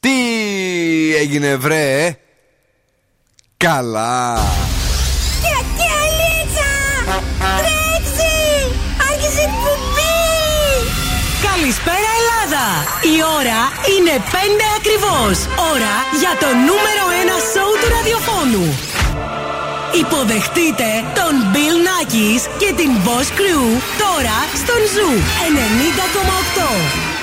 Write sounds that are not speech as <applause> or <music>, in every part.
Τι έγινε βρε Καλά Καλησπέρα Ελλάδα! Η ώρα είναι 5 ακριβώς. Ώρα για το νούμερο 1 σοου του ραδιοφώνου. Υποδεχτείτε τον Bill Nackis και την Boss Crew τώρα στον Zoo 90,8.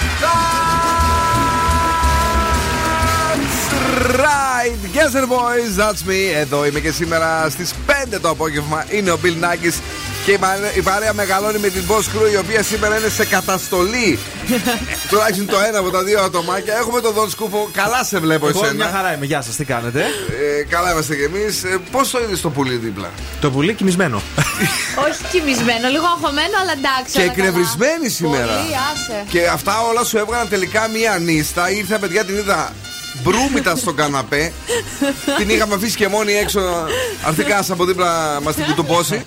Right, yes sir boys, that's me. Εδώ είμαι και σήμερα στις 5 το απόγευμα. Είναι ο Bill Nackis και η παρέα- η παρέα μεγαλώνει με την Boss Crew η οποία σήμερα είναι σε καταστολή. <laughs> Τουλάχιστον το ένα από τα δύο ατομάκια. Έχουμε τον Δον Σκούφο. Καλά σε βλέπω Εγώ εσένα. μια χαρά είμαι. Γεια σας, τι κάνετε; Ε, καλά είμαστε κι εμείς. Πώς το είδες το πουλί δίπλα; Το πουλί κοιμισμένο. <laughs> Όχι κοιμισμένο, λίγο αγχωμένο, αλλά εντάξει. Και όλα καλά. εκνευρισμένη σήμερα. Πολύ, άσε. Και αυτά όλα σου έβγαλαν τελικά μία νύστα. Ήρθα, παιδιά, την είδα μπρούμητα στον καναπέ. την είχαμε αφήσει και μόνη έξω. Αρθικά από δίπλα μας την κουτουπώσει.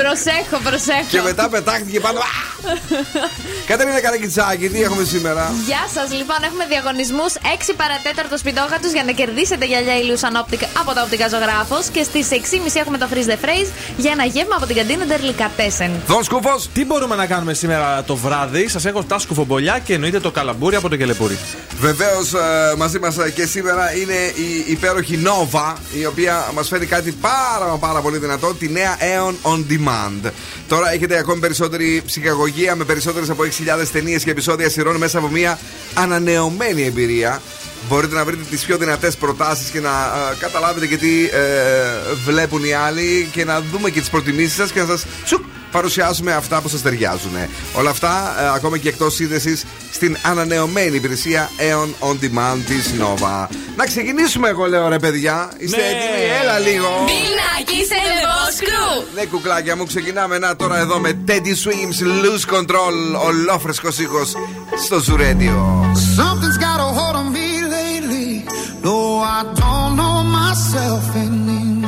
Προσέχω, προσέχω. και μετά πετάχτηκε πάνω. Α! Κατερίνα Καρακιτσάκη, τι έχουμε σήμερα; Γεια σας, λοιπόν, έχουμε διαγωνισμούς 6 παρατέταρτο σπιτόγατου για να κερδίσετε γυαλιά ηλίου ανόπτικα από τα οπτικά ζωγράφος. Και στις 6.30 έχουμε το Freeze the Phrase για ένα γεύμα από την καντίνα Ντερλικατέσεν. Δον Σκούφο. Τι μπορούμε να κάνουμε σήμερα το βράδυ; Σας έχω τα σκουφομπολιά και εννοείται το καλαμπούρι από το κελεπούρι. Βεβαίως μαζί μας και σήμερα είναι η υπέροχη Nova, η οποία μας φέρει κάτι πάρα μα πάρα πολύ δυνατό, τη νέα Aeon On Demand. Τώρα έχετε ακόμη περισσότερη ψυχαγωγία με περισσότερες από 6.000 ταινίες και επεισόδια σειρών μέσα από μια ανανεωμένη εμπειρία. Μπορείτε να βρείτε τις πιο δυνατές προτάσεις και να ε, καταλάβετε και τι ε, βλέπουν οι άλλοι και να δούμε και τις προτιμήσεις σας και να σας τσουκ, παρουσιάσουμε αυτά που σας ταιριάζουν. Όλα αυτά ε, ακόμα και εκτός σύνδεσης στην ανανεωμένη υπηρεσία Aeon On Demand της Nova. Να ξεκινήσουμε εγώ λέω ρε παιδιά. Είστε Ναι. έτοιμοι, έλα λίγο. Πινάκι σε Boss Crew. Ναι κουκλάκια μου ξεκινάμε να τώρα εδώ με Teddy Swims Lose Control ολόφρεσκος ήχος στο Zuradio. Something's got a hold on me lately. No, I don't know myself anymore.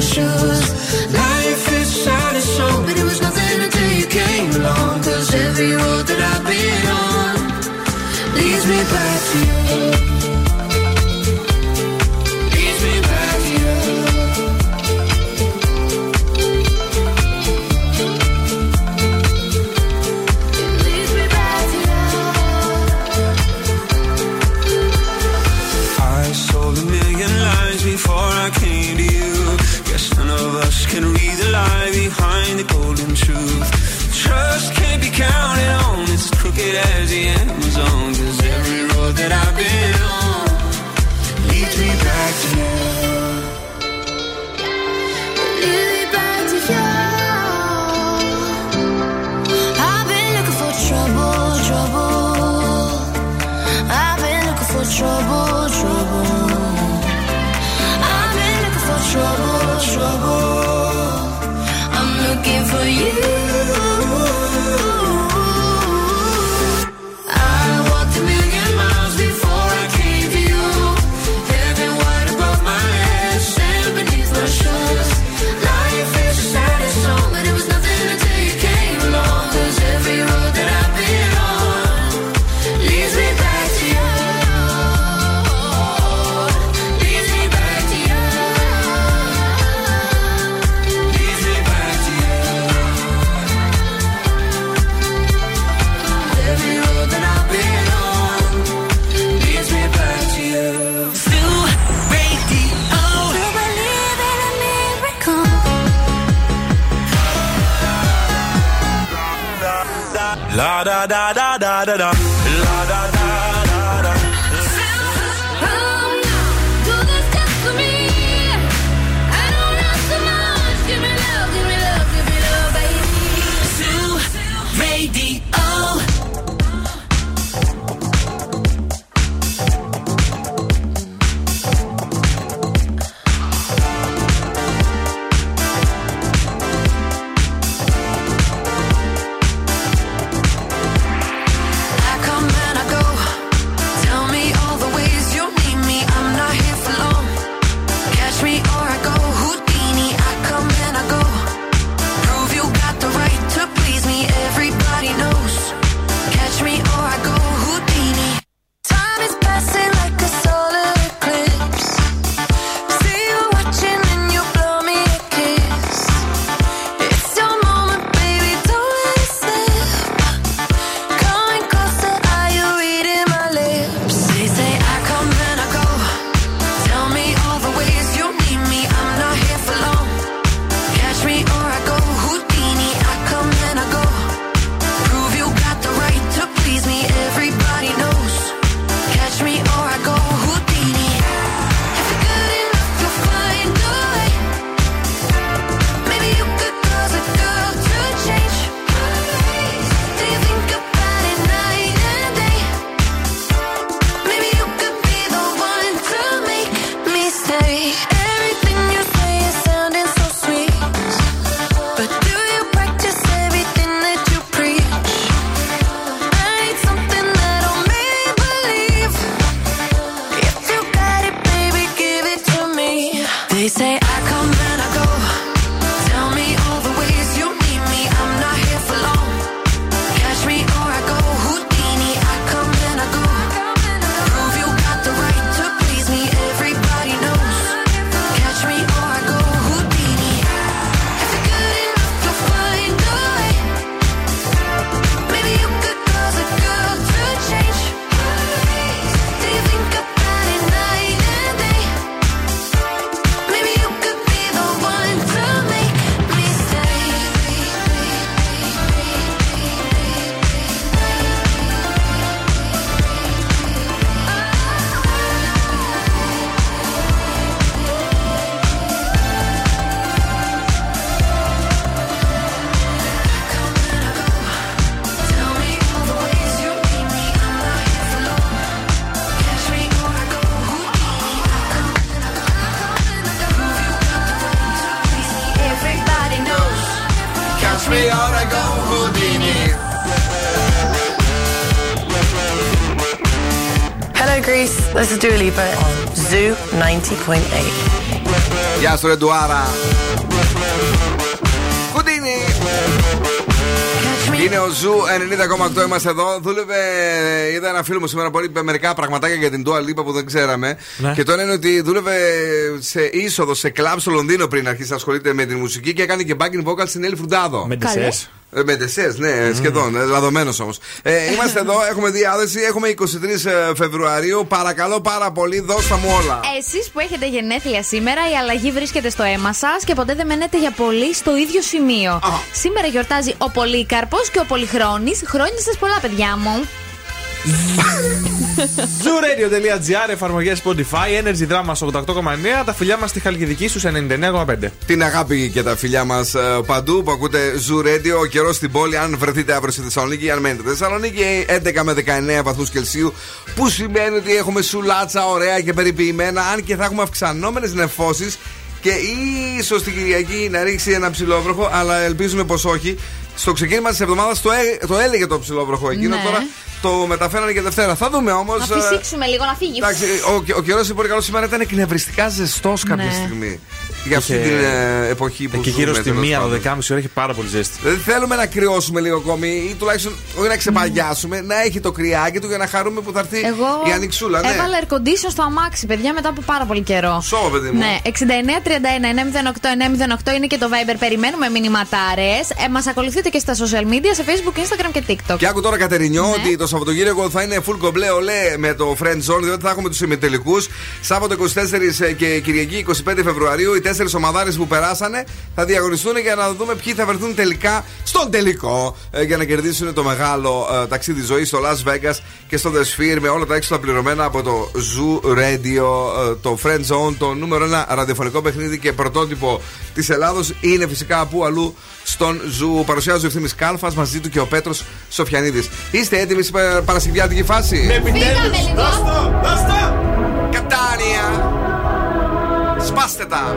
Shoes. Γεια σου, Ρεντουάρα. Κουντίνι. Είναι ο Ζου 90,8 είμαστε εδώ. Δούλευε, είδα ένα φίλο μου σήμερα που είπε μερικά πραγματάκια για την Dua Lipa που δεν ξέραμε. Ναι. Και το ένα είναι ότι δούλευε σε είσοδο σε κλαμπ στο Λονδίνο πριν αρχίσει να ασχολείται με τη μουσική και έκανε και backing vocal στην Έλλη Φρουντάδο. Με Καλές. Ντεσές. Ε, Με τεσσές, ναι, σχεδόν. Ε, Λαδωμένος όμως. Ε, <laughs> είμαστε εδώ, έχουμε διάδεση, έχουμε 23 Φεβρουαρίου. Παρακαλώ πάρα πολύ, δώστα μου όλα. Εσείς που έχετε γενέθλια σήμερα, η αλλαγή βρίσκεται στο αίμα σας και ποτέ δεν μένετε για πολύ στο ίδιο σημείο. Αχα. Σήμερα γιορτάζει ο Πολύκαρπος και ο Πολυχρόνης. Χρόνια σας πολλά, παιδιά μου. Zooradio.gr, εφαρμογές Spotify, Energy Drama 88,9. Τα φιλιά μας στη Χαλκιδική στους 99,5. Την αγάπη και τα φιλιά μας παντού που ακούτε Zoo Radio. Ο καιρός στην πόλη, αν βρεθείτε αύριο στη Θεσσαλονίκη, αν μένετε στη Θεσσαλονίκη, 11 με 19 βαθμούς Κελσίου. Που σημαίνει ότι έχουμε σουλάτσα ωραία και περιποιημένα, αν και θα έχουμε αυξανόμενες νεφώσεις. Και ίσως την Κυριακή να ρίξει ένα ψηλόβροχο, αλλά ελπίζουμε πως όχι. Στο ξεκίνημα της εβδομάδας το, ε, το έλεγε το ψηλόβροχο εκείνο, Ναι. τώρα το μεταφέρανε και Δευτέρα. Θα δούμε όμως. Να φυσήξουμε λίγο, να φύγει. Εντάξει, ο, ο καιρός πολύ καλός σήμερα ήταν εκνευριστικά ζεστός κάποια Ναι. στιγμή. Για αυτή Είχε- την ε, εποχή που Εκεί ζούμε, γύρω στη τέλος μία, πάντων. 12.30 ώρα έχει πάρα πολύ ζέστη. Δηλαδή θέλουμε να κρυώσουμε λίγο ακόμη ή τουλάχιστον όχι να ξεπαγιάσουμε, να έχει το κρυάκι του για να χαρούμε που θα έρθει Εγώ η ανοιξούλα. Ναι. έβαλα air condition στο αμάξι, παιδιά, μετά από πάρα πολύ καιρό. Σώμα, παιδί μου. Ναι, 6931 908 908 είναι και το Viber. Περιμένουμε μηνυματάρες. Ε, Μας ακολουθείτε και στα social media, σε Facebook, Instagram και TikTok. Και άκου τώρα, Κατερινιό, Ναι. ότι το Σαββατοκύριακο θα είναι full κομπλέ ολέ με το Friend Zone, διότι θα έχουμε τους ημιτελικούς. Σάββατο 24 και Κυριακή 25 Φεβρουαρίου, οι τέσσερις ομαδάρες που περάσανε θα διαγωνιστούν για να δούμε ποιοι θα βρεθούν τελικά στον τελικό ε, για να κερδίσουν το μεγάλο ε, ταξίδι ζωής στο Las Vegas και στο The Sphere με όλα τα έξοδα πληρωμένα από το Zoo Radio, ε, το Friend Zone, το νούμερο ένα ραδιοφωνικό παιχνίδι και πρωτότυπο της Ελλάδος. Είναι φυσικά που αλλού στον Zoo. Παρουσιάζει ο ευθύνη Κάλφας μαζί του και ο Πέτρος Σοφιανίδης. Είστε έτοιμοι στην πα- παρασκευιάτικη φάση. Φύγαμε λίγο. Κατάνια! Σπάστε τα!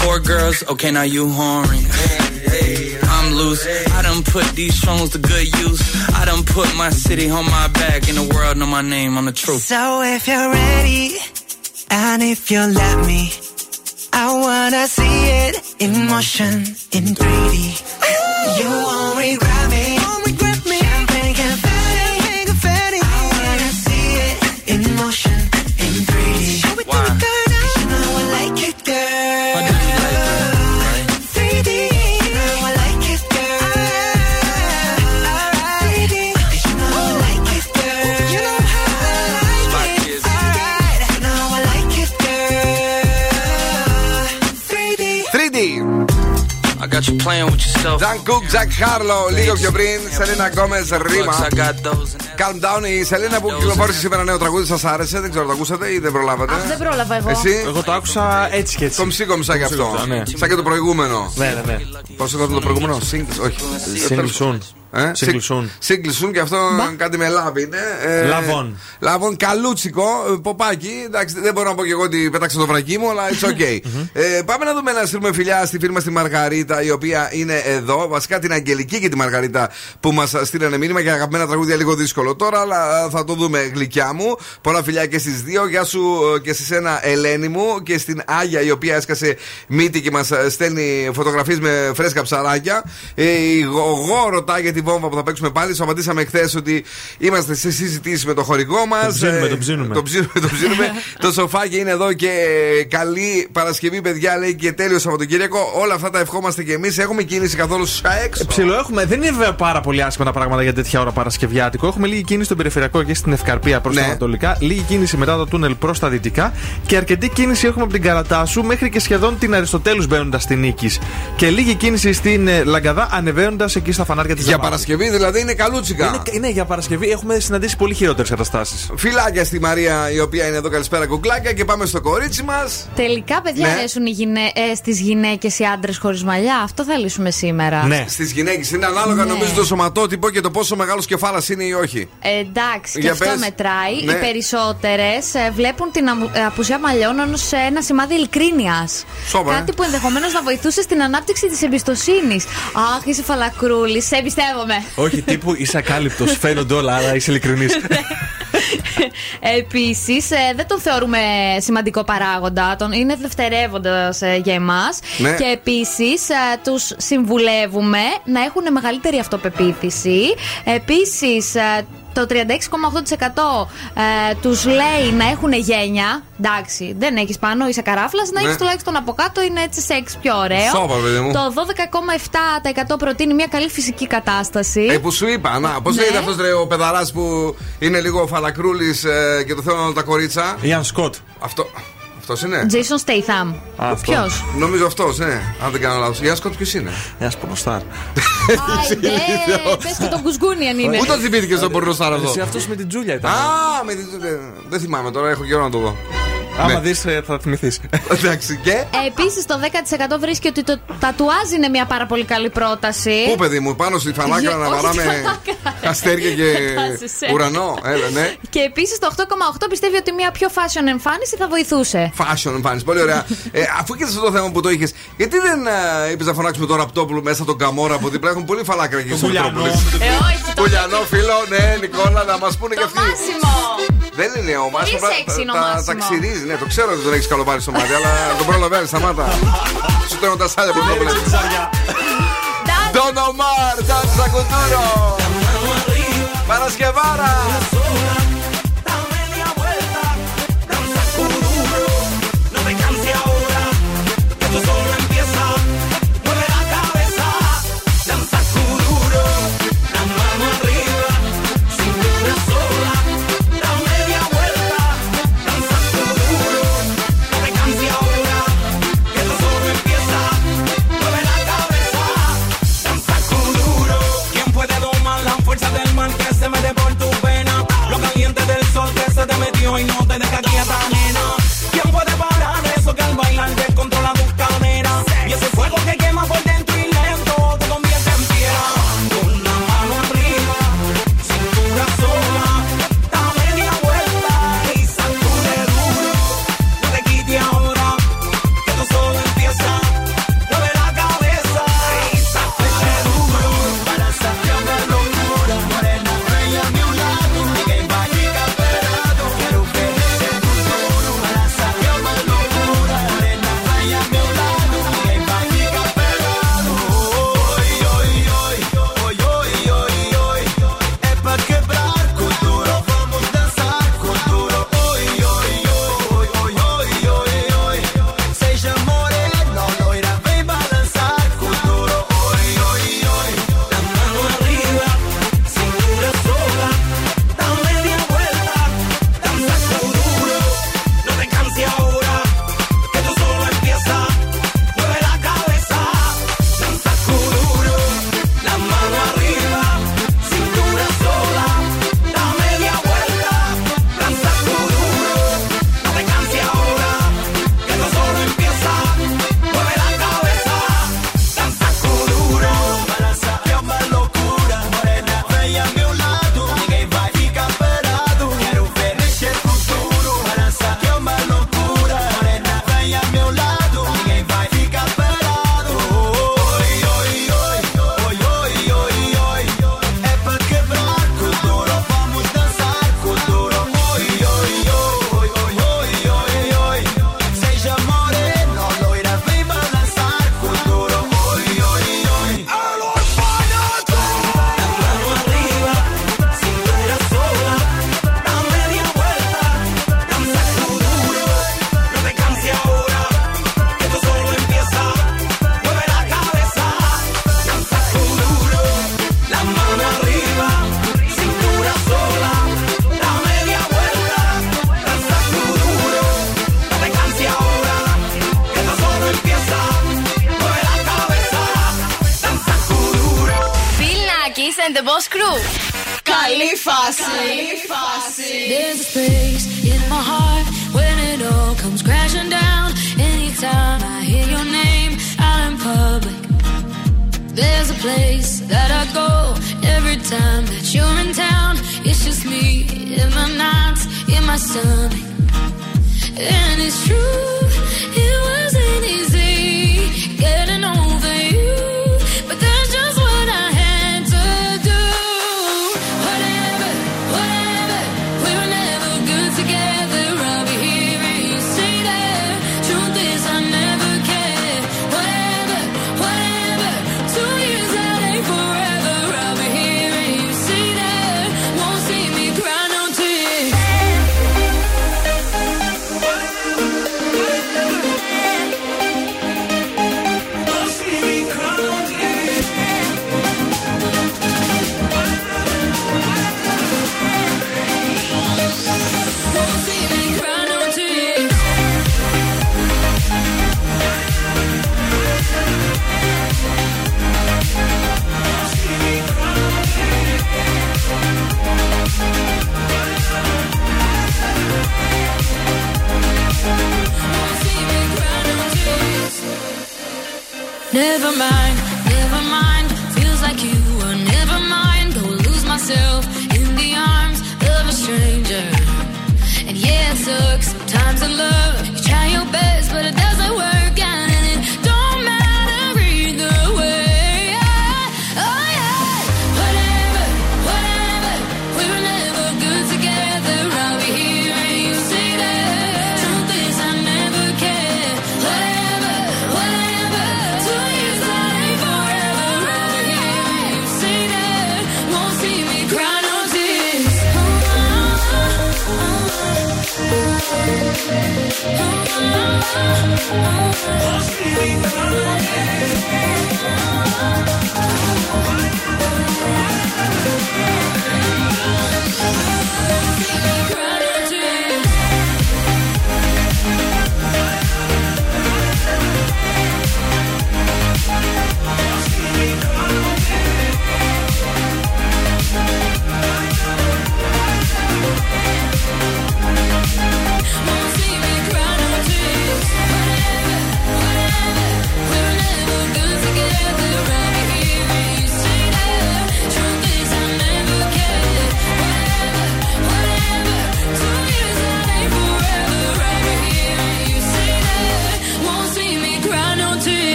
Four girls, okay, now you horny. I'm loose. I done put these songs to good use. I done put my city on my back, and the world know my name on the truth. So if you're ready, and if you let me, I wanna see it in motion, in 3D. You won't regret me. I got you playing with yourself. Jung Kook, Jack Harlow, λίγο πιο πριν. Selena Gomez, Rema. I got those. Calm down. Η Selena που κυκλοφόρησε σήμερα νέο τραγούδι, σας άρεσε. Δεν ξέρω, το ακούσατε ή δεν προλάβατε; Αχ, δεν πρόλαβα εγώ. Εσύ; Εγώ το άκουσα έτσι και έτσι. Comme ci comme ça γι' αυτό. Comme ci, ναι. Σαν και το προηγούμενο. Ναι, ναι, ναι. Πώς ήταν το προηγούμενο, Singles, όχι. Single soon. Ε; Single soon. Single soon και αυτό κάτι με love είναι. Ε, Love On. Love On, καλούτσικο, ε, ποπάκι. Εντάξει, δεν μπορώ να πω και εγώ ότι πέταξα το βρακί μου, αλλά it's <laughs> okay. ε, πάμε να δούμε να στείλουμε φιλιά στη φίλη μα τη Μαργαρίτα, η οποία είναι εδώ. Βασικά την Αγγελική και τη Μαργαρίτα που μας στείλανε μήνυμα για αγαπημένα τραγούδια λίγο δύσκολο τώρα, αλλά ε, θα το δούμε γλυκιά μου. Πολλά φιλιά και στις δύο. Γεια σου ε, και σε σένα, Ελένη μου, και στην Άγια η οποία έσκασε μύτη και μας στέλνει φωτογραφίες με φρέσκα ψαράκια. Ε, η Γογό ρωτάει για τη βόμβα που θα παίξουμε πάλι. Σου απαντήσαμε χθες ότι είμαστε σε συζητήσεις με το χορηγό μας. Το ψήνουμε, το ψήνουμε. Το ψήνουμε, το <laughs> ψήνουμε. το σοφάκι είναι εδώ και καλή Παρασκευή, παιδιά, λέει και τέλειο Σαββατοκύριακο. Όλα αυτά τα ευχόμαστε και εμείς. Έχουμε κίνηση καθόλου στους έξω. Ψιλο έχουμε. Δεν είναι βέβαια πάρα πολύ άσχημα τα πράγματα για τέτοια ώρα Παρασκευιάτικο. Έχουμε λίγη κίνηση στον περιφερειακό και στην Ευκαρπία προς Ναι. τα Ανατολικά. Λίγη κίνηση μετά το τούνελ προς τα Δυτικά. Και αρκετή κίνηση έχουμε από την Καρατάσου μέχρι και σχεδόν την Αριστοτέλους μπαίνοντας στην Νίκη. Και λίγη κίνηση στην ε, Λαγκαδά ανεβαίνοντας εκεί στα φανάρια της Για Παρασκευή δηλαδή είναι καλούτσικα. Είναι, είναι για Παρασκευή. Έχουμε συναντήσει πολύ χειρότερες καταστάσεις. Φιλάκια στη Μαρία η οποία είναι εδώ. Καλησπέρα κουκλάκια και πάμε στο κορίτσι μας. Τελικά, παιδιά, Ναι. αρέσουν οι γυναί... ε, στις γυναίκες οι άντρες χωρίς μαλλιά; Αυτό θα λύσουμε σήμερα. Ναι. Στις γυναίκες είναι ανάλογα Ναι. νομίζω το σωματότυπο και το πόσο μεγάλος κεφάλας είναι ή όχι. Ε, εντάξει, και Για αυτό πες. μετράει. Ναι. Οι περισσότερε βλέπουν την αμου- ε, απουσία μαλλιών ω ένα σημάδι ειλικρίνειας. Σώμα, ε. Κάτι που ενδεχομένως να βοηθούσε στην ανάπτυξη της εμπιστοσύνης. Αχ, είσαι φαλακρούλης, σε εμπιστεύομαι. Όχι, τύπου <laughs> είσαι ακάλυπτο. Φαίνονται όλα, αλλά είσαι ειλικρινής. Επίσης, δεν τον θεωρούμε σημαντικό παράγοντα. Τον είναι δευτερεύοντας για εμάς. Ναι. Και επίσης, τους συμβουλεύουμε να έχουν μεγαλύτερη αυτοπεποίθηση. Επίσης, το 36,8% ε, τους λέει να έχουν γένεια. Εντάξει, δεν έχεις πάνω, είσαι καράφλας. Να Ναι. έχεις τουλάχιστον από κάτω είναι έτσι σεξ πιο ωραίο. Σώπα, παιδί μου. Το 12,7% προτείνει μια καλή φυσική κατάσταση. Ε, που σου είπα, να, πώς Ναι. λέγεται αυτός ο παιδαράς που είναι λίγο φαλακρούλης και το θέλουν όλα τα κορίτσα. Ιαν Σκοτ. Αυτό. Αυτός είναι; Jason Statham. αυτό. Ποιος; Νομίζω αυτός, ναι. Αν δεν κάνω λάθος. Γιάννης Σκότ ποιος είναι; Ένα πορνοστάρ. Άιντε, <laughs> πες και τον κουσκούνι αν είναι. Πού το θυμήθηκες στον πορνοστάρ αυτό. Εσύ αυτός με την Τζούλια ήταν. Α, με την. Δεν θυμάμαι τώρα, έχω καιρό να το δω. Άμα ναι. δει, θα θυμηθείς. <laughs> Εντάξει, και; Επίσης, το 10% βρίσκει ότι το τατουάζ είναι μια πάρα πολύ καλή πρόταση. Πού, παιδί μου, πάνω στη φανάκρα Γε- να όχι βαράμε στη φανάκρα. αστέρια και <laughs> Φαντάζεσαι. ουρανό. Έλα, ναι. Και επίσης το 8,8 πιστεύει ότι μια πιο fashion εμφάνιση θα βοηθούσε. Fashion εμφάνιση, πολύ ωραία. ε, αφού και αυτό το θέμα που το είχες, γιατί δεν είπες να φωνάξουμε το ραπτόπουλο μέσα τον Καμόρα από δίπλα; Έχουν πολύ φαλάκρα εκεί στο Πουλιανό. Μητρόπολης. Ε, όχι, το, Πουλιανό φίλο, ναι, Νικόλα, να μας πούνε το και αυτοί. Μάσιμο. Δεν είναι ο Μάσιμο. Τι σεξ είναι ο τα, τα Μάσιμο. ξυρίζει, ναι, το ξέρω ότι τον έχεις καλοπάρει στο μάτι, αλλά τον προλαβαίνεις, σταμάτα. Σου τρώνε τα σάλια που το βλέπεις. Don Omar, danza κουλτούρο. Παρασκευάρα.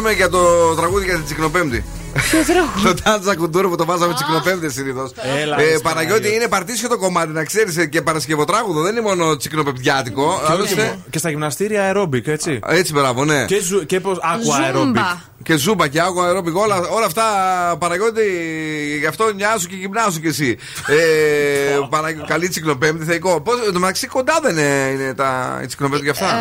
Λέει ευχαριστούμε για το τραγούδι για την Τσικνοπέμπτη. το Danza Kuduro που το βάζαμε Τσικνοπέμπτη συνήθως. Έλα, Ε, ρε, Παναγιώτη είναι παρτίσιο το κομμάτι, να ξέρεις και παρασκευοτράγουδο. Δεν είναι μόνο τσικνοπεμπτιάτικο. Και, Άλλωστε. όχι, και στα γυμναστήρια αερόμπικ, έτσι. Έτσι, μπράβο, ναι. Και, ζου, και πώς, aqua αερόμπικ. Και ζούμπα και aqua αερόμπικ. Όλα, όλα αυτά Παναγιώτη, γι' αυτό νοιάζω και γυμνάσου κι εσύ. ε, Παναγ... Καλή τσικνοπέμπτη, θεϊκό. Πώς, εν τω μεταξύ κοντά δεν είναι, είναι τα οι τσικνοπέμπτη για αυτά;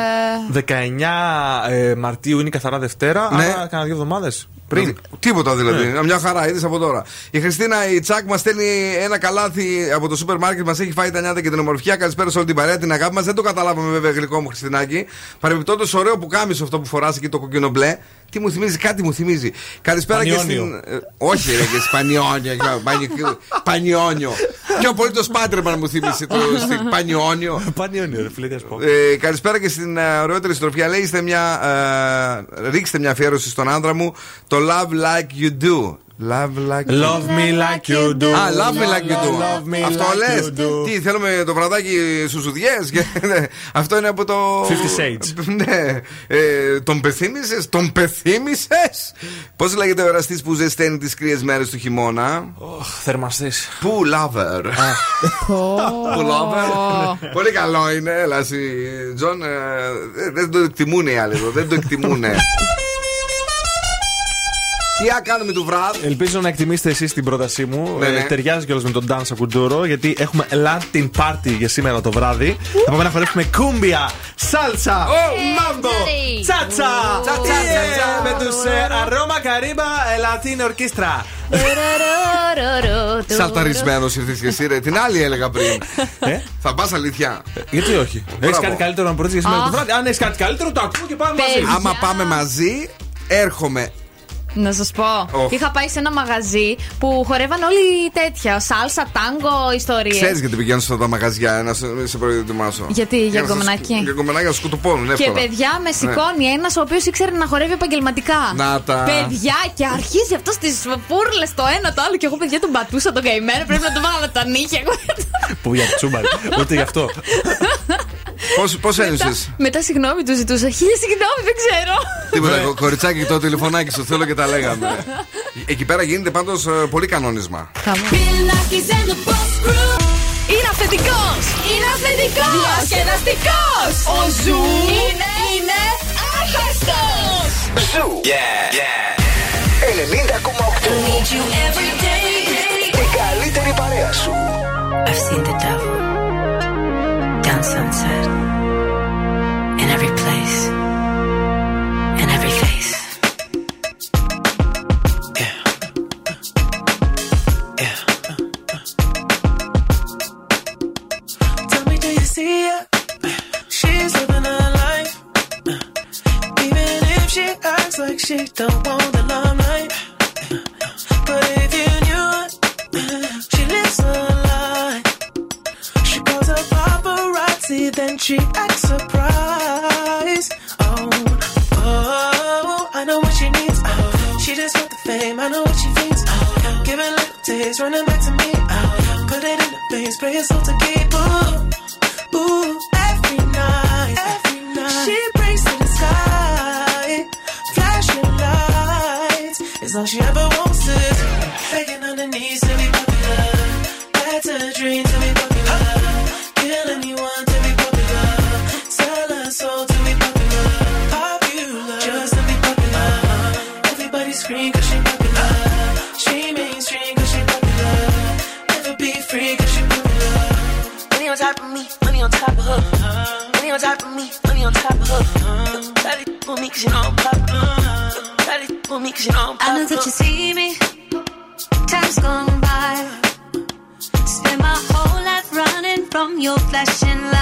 19 ε, Μαρτίου είναι η καθαρά Δευτέρα, Ναι. άρα κάνα δύο εβδομάδες πριν. Τίποτα δηλαδή. Ναι. Μια χαρά, είδες από τώρα. Η Χριστίνα η Τσάκ μας στέλνει ένα καλάθι από το σούπερ μάρκετ. Μας έχει φάει τα νιάτα και την ομορφιά. Καλησπέρα σε όλη την παρέα, την αγάπη μας. Δεν το καταλάβαμε βέβαια γλυκό μου, Χριστινάκη. Παρεμπιπτόντως, ωραίο που κάμισο αυτό που φοράς εκεί το κοκκινό μπλε. Τι μου θυμίζει, κάτι μου θυμίζει. Καλησπέρα και Πανιόνιο. στην. ε, όχι, ρε, και Σπανιόνιο. Πανι- Πανιόνιο. Πιο πολύ το Σπάντρεμαν μου θυμίζει το στην Πανιόνιο. Πανιόνιο, ρε φίλε, τι ας πω. Ε, καλησπέρα και στην ε, ωραιότερη συντροφιά. Λέει, είστε μια, ε, ρίξτε μια αφιέρωση στον άντρα μου. Το Love Like You Do. Love like you Love me like you do. Α, love me like you do. Love me Αυτό like λες. you do. Τι, θέλουμε το βραδάκι στους ζουδιέ. Αυτό είναι από το. 50 Shades. ναι. Ε, τον πεθύμησες, τον πεθύμησες; Πώς λέγεται ο εραστής που ζεσταίνει τις κρύες μέρες του χειμώνα; Θερμαστής. Πού lover. Πού lover. Πολύ καλό είναι, έλα εσύ, Τζον. ε, Δεν το εκτιμούν οι άλλοι εδώ, δεν το εκτιμούν. Τι να κάνουμε του βράδυ. Ελπίζω να εκτιμήσετε εσείς την πρότασή μου. Ναι, ναι. Ε, ταιριάζει κιόλας με τον Danza Kuduro, γιατί έχουμε Latin Party για σήμερα το βράδυ. Θα πάμε να χορέψουμε κούμπια, σάλσα, μάμπο, τσάτσα. Τσάτσα, τσάτσα. Με του Aroma Caribe Latin Orchestra. Σαλταρισμένο ήρθε και εσύ, ρε. Την άλλη έλεγα πριν. Ε, Θα πας αλήθεια. γιατί όχι. Έχει Μπράβο. κάτι καλύτερο να προτείνει για σήμερα το Αχ. βράδυ. Αν έχει κάτι καλύτερο, το ακούω και πάμε μαζί. Παιδιά. Άμα πάμε μαζί, έρχομαι. Να σας πω. Οχ. Είχα πάει σε ένα μαγαζί που χορεύαν όλοι τέτοια. Σάλσα, τάγκο, ιστορίες. Ξέρεις γιατί πηγαίνω σε αυτά τα μαγαζιά να σε, σε προετοιμάσω. Γιατί, για να σας- γκομενάκι; Για γκομενάκι να σκουτοπώνουν, Και εύκολα. παιδιά με σηκώνει ένας ο οποίος ήξερε να χορεύει επαγγελματικά. Να τα. Παιδιά και αρχίζει αυτός τις φούρλες το ένα το άλλο. Και εγώ παιδιά τον πατούσα τον καημένο. Πρέπει να του βάλω τα νύχια. Που για τσούμπαλ. Ούτε γι' αυτό. <laughs> Πώ ένιωσες; Μετά συγγνώμη του ζητούσα. Χίλια συγγνώμη, δεν ξέρω. Τίποτα, κο- κοριτσάκι, το τηλεφωνάκι σου θέλω και τα λέγαμε. Εκεί πέρα γίνεται πάντως πολύ κανόνισμα. Είναι αυθεντικός! Είναι αυθεντικός! Διασκεδαστικός! Ο Zoo είναι, είναι άχαστος! Zoo. Yeah. 90,8. Η καλύτερη παρέα σου. I've seen the devil sunset in every place, in every face. Yeah. Yeah. Tell me, do you see her? She's living her life. Even if she acts like she don't want the limelight. But if you paparazzi, then she acts surprised. Oh, oh, I know what she needs. Oh, she just want the fame. I know what she thinks. Oh, give it little taste, running back to me. Oh, put it in the veins, pray it's all to keep. Ooh, ooh, every night, every night. She breaks to the sky, flashing lights. It's all she ever wants top of her. Money on top of me, money on top of her. Daddy for me cause you know I'm popular. Daddy for me cause you know I'm I know that you see me. Time's gone by. Spend my whole life running from your flashing lights.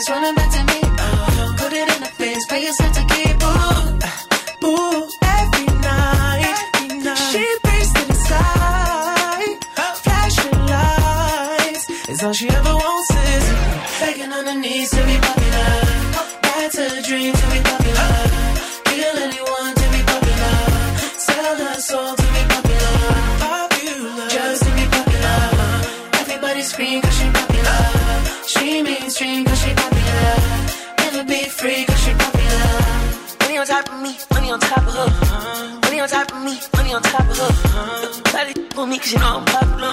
It a little taste, running back to me. Oh, put it in the face, pay yourself to keep. Ooh, uh, ooh, every night, every night. She prays to the sky, flashing lights. It's all she ever wants is begging on her knees to be top of me, money on top of her. Money on top of me, money on top of her. Shawty on me cause you know I'm popular.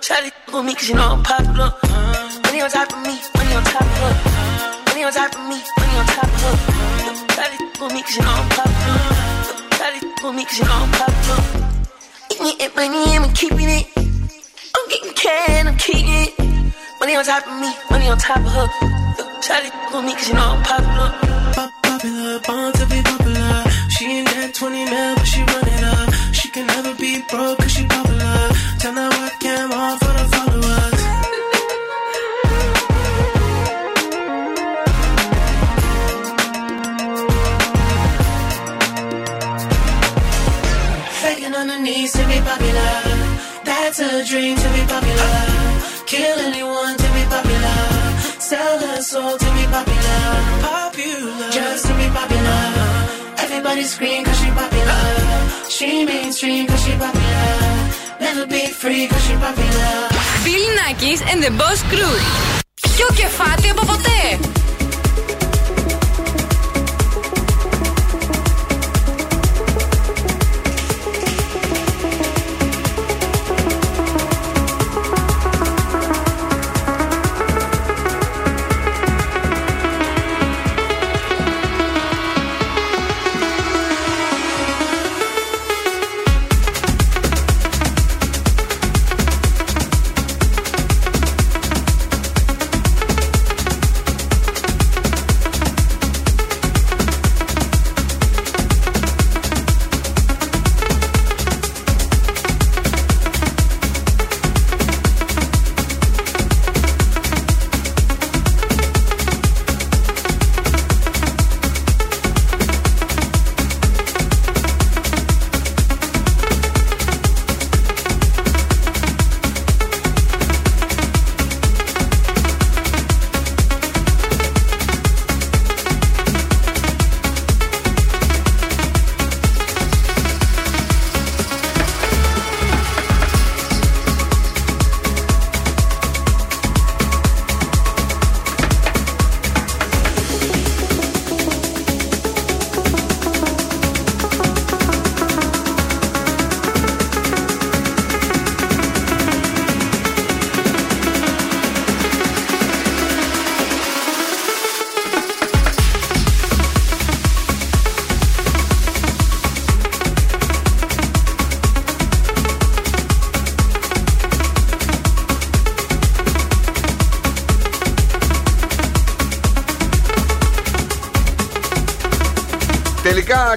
Shawty on me cause you know I'm popular. Money on top of me, money on top of her. Money on top of me, money on top of her. Shawty on me cause you know I'm popular. Shawty on me cause you know I'm popular. Eating it, money, I'm keeping it. I'm getting can, I'm keeping it. Money on top of me, money on top of her. Shawty on me cause you know I'm popular. Popular, to be popular. She ain't that 20 mil, but she run it up. She can never be broke cause she popular. Turn that webcam on for the followers. Begging on the knees to be popular. That's a dream to be popular. Kill anyone to be popular. Sell her soul Everybody scream cause she popular. She mainstream cause she popular. Never be free cause she popular. Bill Nackis and the Boss Crew. Πιο κεφάτι από ποτέ.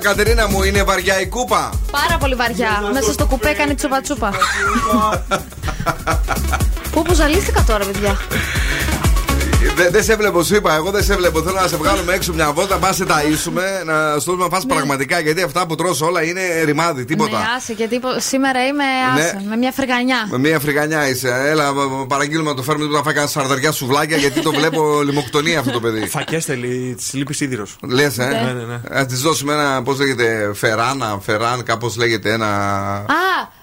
Κατερίνα μου, είναι βαριά η κούπα; Πάρα πολύ βαριά. Μέσα στο κουπέ κάνει τσουπα τσούπα. Πού που ζαλίστηκα τώρα, παιδιά. Δεν δεν σε βλέπω, σου είπα. Εγώ δεν σε βλέπω. Θέλω να σε βγάλουμε έξω μια βόλτα, πα σε ταΐσουμε, να στο δούμε να φας πραγματικά. Γιατί αυτά που τρως όλα είναι ρημάδι, τίποτα. Ναι, άσε, γιατί πο- σήμερα είμαι άσε, Ναι. με μια φρυγανιά. Με μια φρυγανιά είσαι. Έλα, παραγγείλουμε να το φέρουμε να φάει κανένα σαρδαριά σουβλάκια γιατί το βλέπω <laughs> λιμοκτονία αυτό το παιδί. Φακέ θέλει, της λείπει σίδηρο. Λες, ε; Ναι, ναι, ναι. Α της δώσουμε ένα, πώς λέγεται, φεράνα, φεράν, κάπως λέγεται ένα. Α,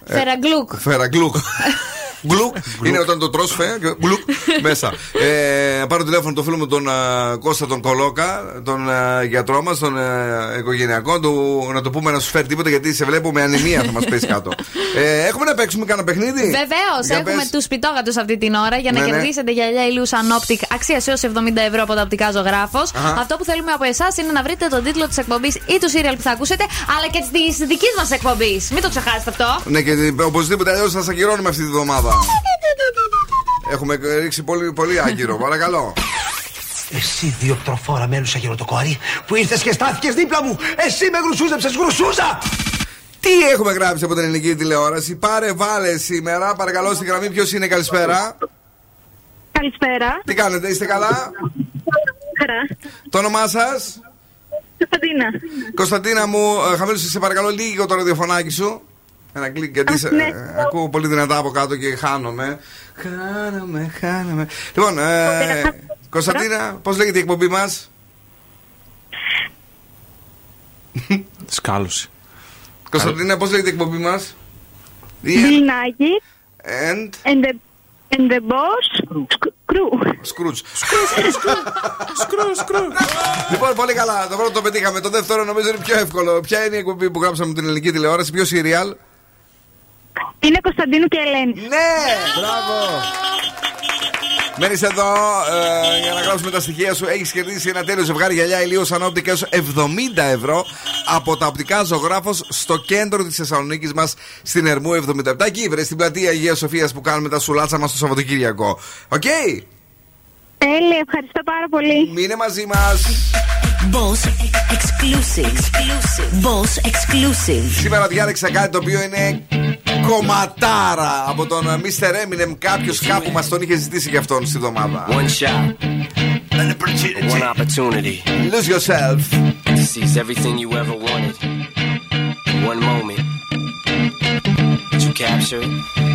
φεραγκλούκ. Φεραγκλούκ. <laughs> Γκλουκ. Είναι όταν το τρως φε και γκλουκ μέσα. Ε, πάρω τηλέφωνο το φίλο μου τον α, Κώστα τον Κολόκα, τον α, γιατρό μας, τον α, οικογενειακό, του, να το πούμε να σου φέρει τίποτα γιατί σε βλέπω με ανημία θα μας πέσει κάτω. Ε, έχουμε να παίξουμε κανένα παιχνίδι; Βεβαίως, Για έχουμε πες. τους πιτόγατους αυτή την ώρα για να Ναι, ναι. κερδίσετε γυαλιά Illusion Optic αξίας έως 70 ευρώ από τα οπτικά ζωγράφος. Αχα. Αυτό που θέλουμε από εσάς είναι να βρείτε τον τίτλο της εκπομπής ή του σύριαλ που θα ακούσετε, αλλά και της δικής μας εκπομπής. Μην το ξεχάσετε αυτό. Ναι, και οπωσδήποτε αλλιώς θα σας ακυρώνουμε αυτή τη βδομάδα. Έχουμε ρίξει πολύ, πολύ άγκυρο, <laughs> παρακαλώ. Εσύ δύο τροφόρα μέλουσα γεροτοκόρη που ήρθες και στάθηκες δίπλα μου. Εσύ με γρουσούζεψες γρουσούζα. Τι έχουμε γράψει από την ελληνική τηλεόραση; Πάρε βάλε σήμερα, παρακαλώ στη γραμμή. Ποιος είναι, καλησπέρα. Καλησπέρα. Τι κάνετε, είστε καλά; Χαρά. Το όνομά σας; Κωνσταντίνα. Κωνσταντίνα μου, ε, χαμήλωσε σε παρακαλώ λίγο το ραδιοφωνάκι σου. Ένα κλικ, γιατί σε- ναι. ε, ακούω πολύ δυνατά από κάτω και χάνομαι. Χάνομαι, χάνομαι. Λοιπόν, ε, Κωνσταντίνα, πώς λέγεται η εκπομπή μας; Σκάλωση. Κωνσταντίνα, πώς λέγεται η εκπομπή μας; Μπιλνάκι. And. And the, and the boss. Screw. Σκρούτζ. Σκρου, σκρου. Λοιπόν, πολύ καλά. Το πρώτο το πετύχαμε. Το δεύτερο νομίζω είναι πιο εύκολο. Ποια είναι η εκπομπή που γράψαμε την ελληνική τηλεόραση, ποιο serial; Είναι Κωνσταντίνου και Ελένη. Ναι! Μπράβο! Μένεις εδώ ε, για να γράψουμε τα στοιχεία σου. Έχεις κερδίσει ένα τέλειο ζευγάρι γυαλιά ηλίου σαν όπτικα έως 70 ευρώ από τα οπτικά ζωγράφος στο κέντρο της Θεσσαλονίκης μας στην Ερμού 77. Εκεί βρε στην πλατεία Αγίας Σοφίας που κάνουμε τα σουλάτσα μας το Σαββατοκύριακο. Οκ! Τέλεια, ευχαριστώ πάρα πολύ. Μείνε μαζί μας. Boss exclusive. Boss exclusive. Σήμερα διάλεξα κάτι το οποίο είναι κομματάρα από τον Mr. Eminem. Κάποιο κάπου μας τον είχε ζητήσει και αυτόν στη βδομάδα. One shot. One opportunity. Lose yourself. To seize everything you ever wanted. In one moment. Did you capture it?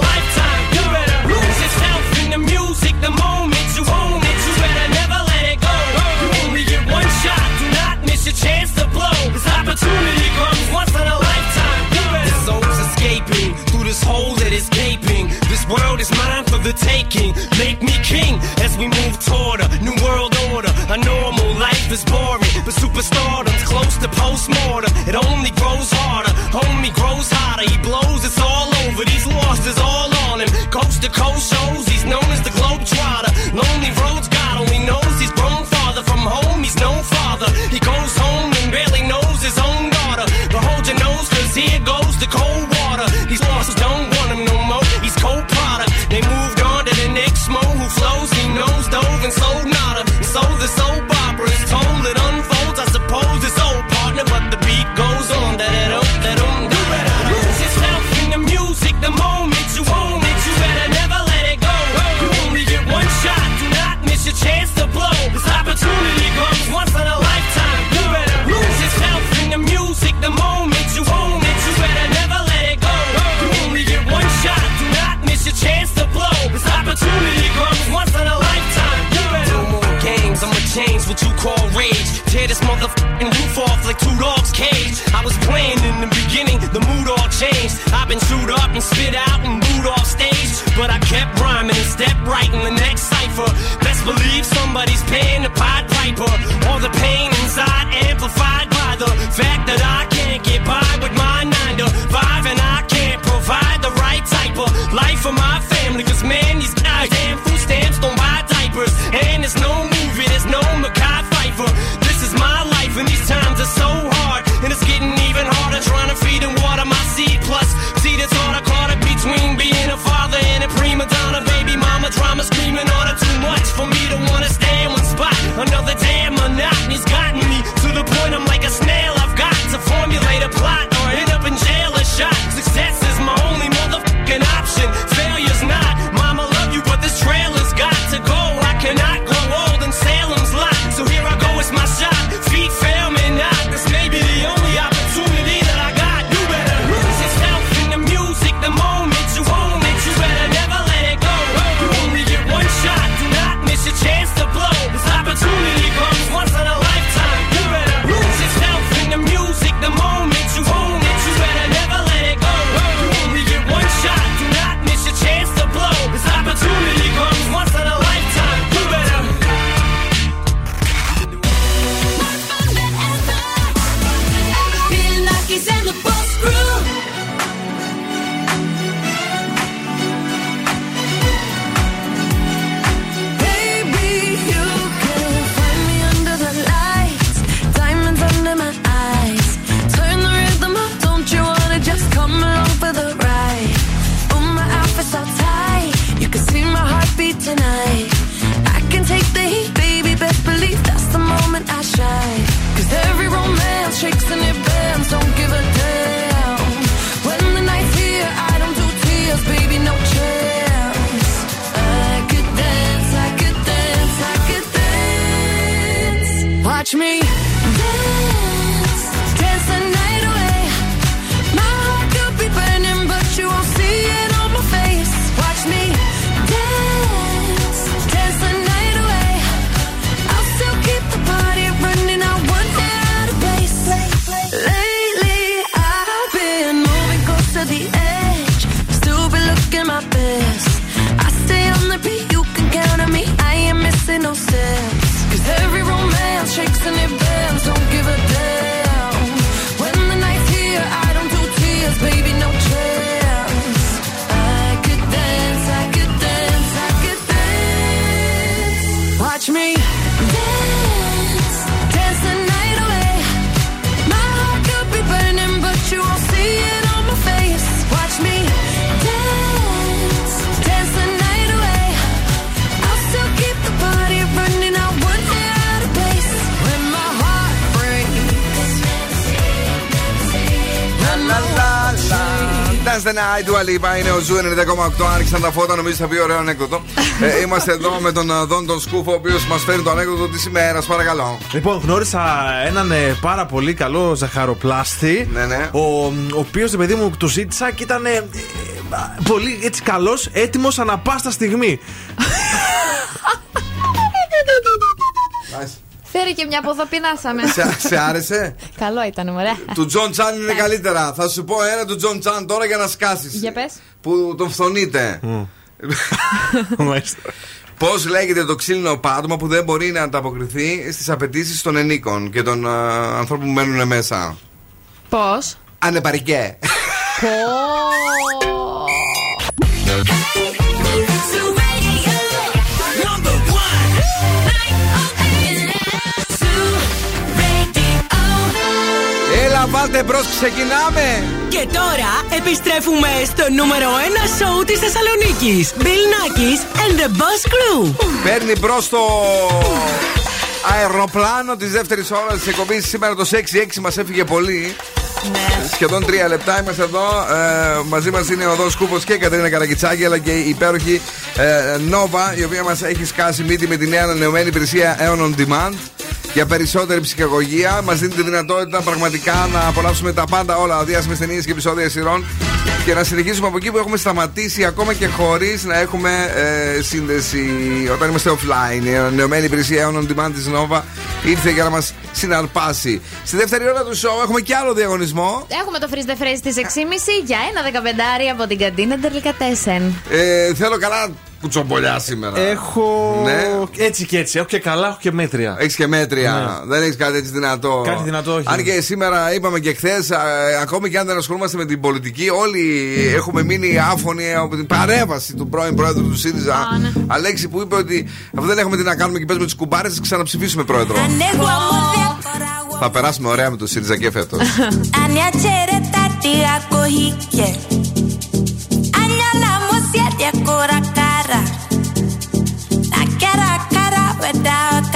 that is gaping. This world is mine for the taking. Make me king as we move toward a new world order. A normal life is boring, but superstardom's close to postmortem. It only grows harder. Homie grows hotter. He blows. It's all over. These losses all on him. Coast to coast shows. He's known as the globe trotter. Lonely roads. God only knows he's grown farther from home. He's no father. He goes home and barely knows his own daughter. But hold your nose, cause here goes the cold motherfucking roof off like two dogs' cage. I was playing in the beginning, the mood all changed. I've been chewed up and spit out and booed off stage. But I kept rhyming and stepped right in the next cipher. Best believe somebody's paying the Pied Piper. All the pain inside amplified by the fact that I can't get by with my nine to five and I can't provide the right type of life for my family. Cause man, these goddamn the Night, Dua Lipa. Είναι ο Zoo 90,8. Άνοιξαν τα φώτα, νομίζω θα πει ωραίο ανέκδοτο. ε, είμαστε εδώ με τον ε, Δόν τον Σκούφο, ο οποίος μας φέρνει το ανέκδοτο της ημέρας. Παρακαλώ. Λοιπόν, γνώρισα έναν ε, πάρα πολύ καλό ζαχαροπλάστη. Ναι, ναι. Ο, ο οποίος, παιδί μου, του ζήτησα και ήταν ε, ε, πολύ έτσι καλός, έτοιμος ανα πάσα στιγμή. Φέρει και μια από εδώ πεινάσαμε. σε, σε άρεσε; Καλό ήταν, ωραία. του Τζον Τσάν είναι καλύτερα. Θα σου πω ένα του Τζον Τσάν τώρα για να σκάσεις. Για πες. Που τον φθονείτε. <laughs> Πώς λέγεται το ξύλινο πάτωμα που δεν μπορεί να ανταποκριθεί στις απαιτήσεις των ενοίκων και των α, ανθρώπων που μένουν μέσα; Πώς; Ανεπαρκέ. <laughs> Έλα, βάλτε μπρος, ξεκινάμε! Και τώρα επιστρέφουμε στο νούμερο 1 σοου της Θεσσαλονίκης. Bill Nackis and the Boss Crew. Παίρνει μπρος το αεροπλάνο της δεύτερης ώρας της εκπομπής. Σήμερα το 6-6 μας έφυγε πολύ. Σχεδόν τρία λεπτά είμαστε εδώ. Ε, μαζί μας είναι ο Δόν Κούπο και η Κατερίνα Καρακιτσάκη, αλλά και η υπέροχη ε, Nova, η οποία μας έχει σκάσει μύτη με τη νέα ανανεωμένη υπηρεσία Aeon on Demand για περισσότερη ψυχαγωγία. Μας δίνει τη δυνατότητα πραγματικά να απολαύσουμε τα πάντα όλα, διάσημε ταινίε και επεισόδια σειρών και να συνεχίσουμε από εκεί που έχουμε σταματήσει ακόμα και χωρίς να έχουμε ε, σύνδεση όταν είμαστε offline. Η ανανεωμένη υπηρεσία Aeon on Demand της Nova ήρθε για να μας συναρπάσει. Στη δεύτερη ώρα του show έχουμε και άλλο διαγωνισμό. Έχουμε το freeze the phrase τη 6.30 για ένα δεκαπεντάρι από την καντίνα Ντερλικατέσεν. Ε, θέλω καλά κουτσομπολιά σήμερα. Έχω. Ναι. Έτσι και έτσι. Έχω και καλά, έχω και μέτρια. Έχεις και μέτρια. Ναι. Δεν έχεις κάτι έτσι δυνατό. Κάτι δυνατό, όχι. Αν και σήμερα είπαμε και χθες, ακόμη και αν δεν ασχολούμαστε με την πολιτική, όλοι έχουμε μείνει άφωνοι από την παρέμβαση του πρώην πρόεδρου του ΣΥΡΙΖΑ. ναι. Αλέξη που είπε ότι αφού δεν έχουμε τι να κάνουμε και παίζουμε τις κουμπάρες, θα ξαναψηφίσουμε πρόεδρο. Θα περάσουμε ωραία με το ΣΥΡΙΖΑ και φέτος. <laughs> doubt.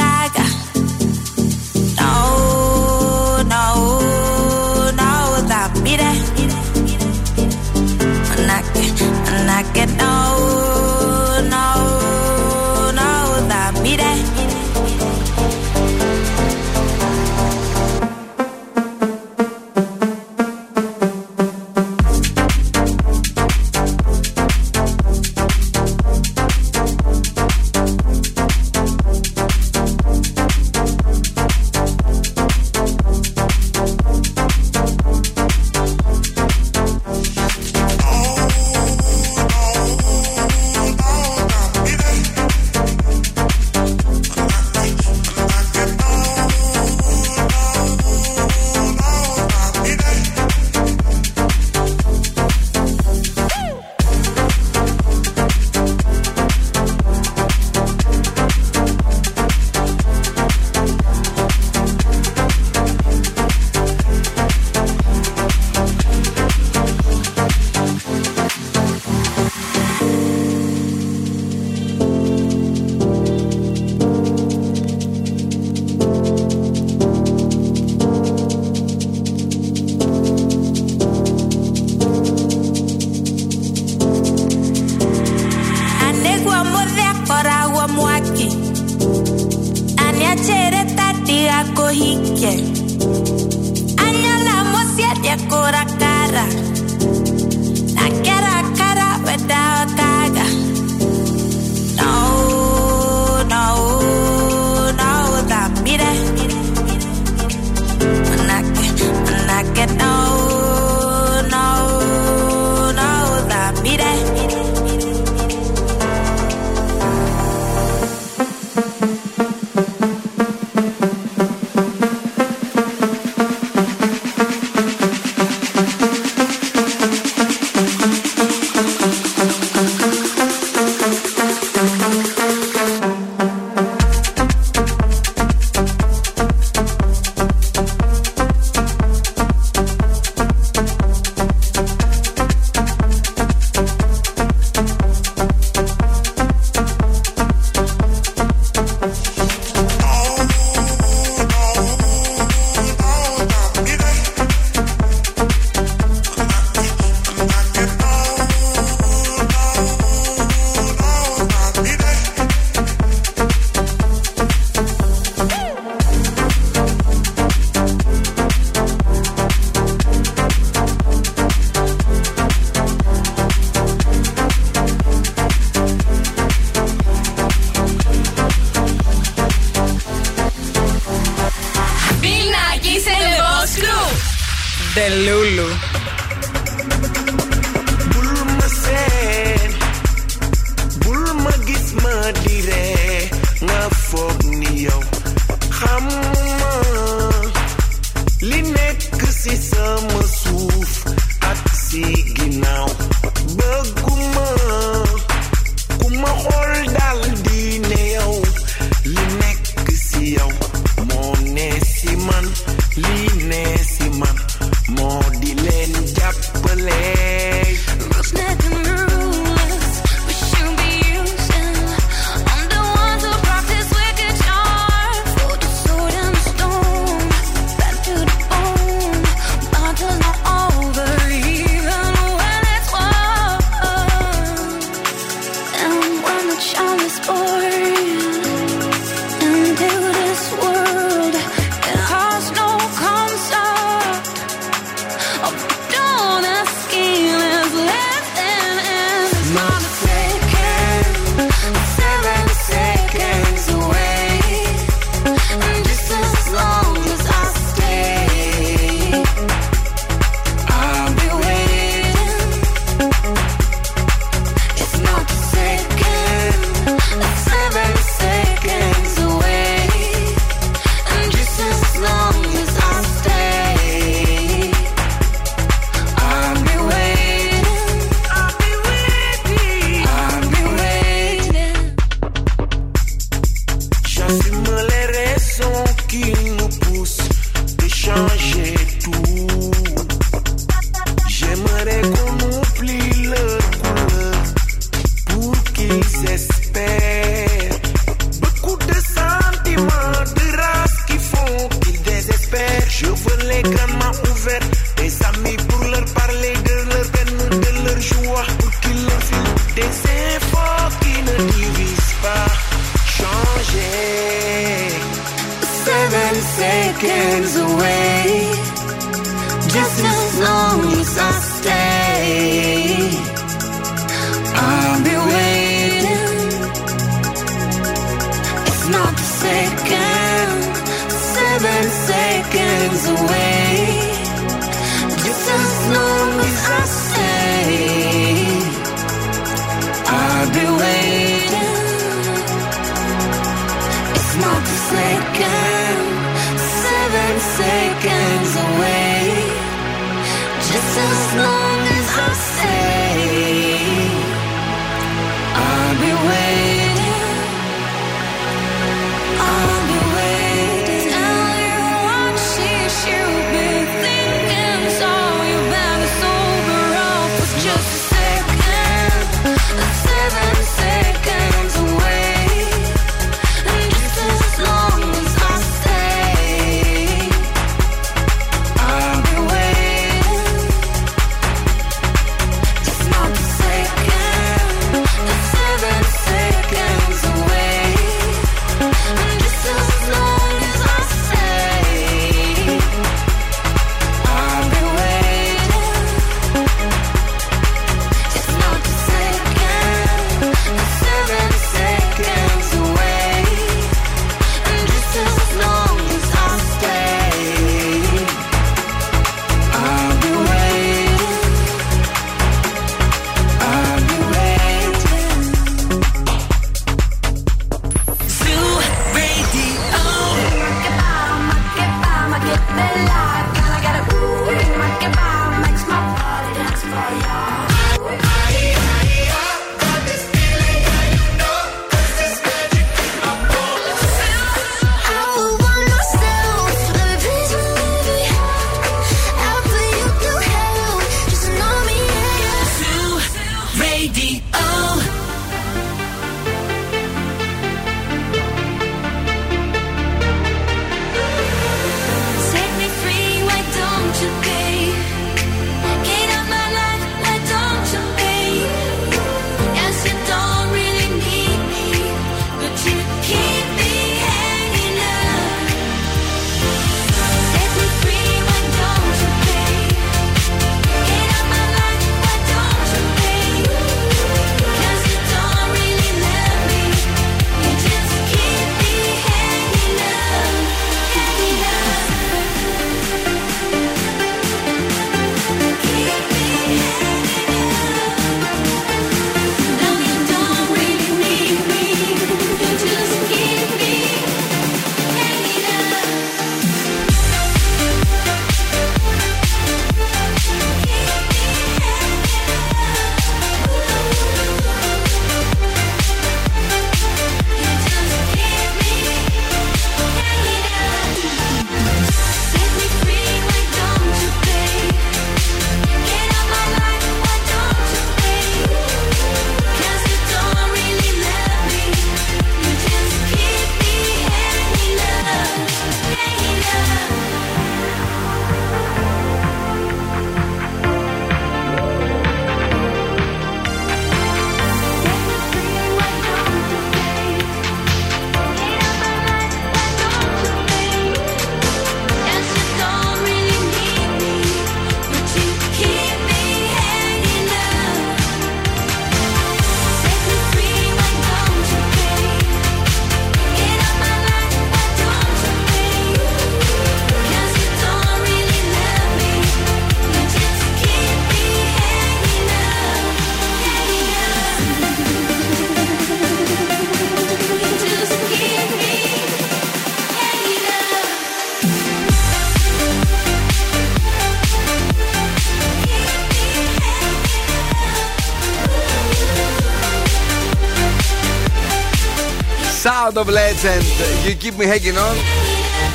Legend. You keep me hanging on.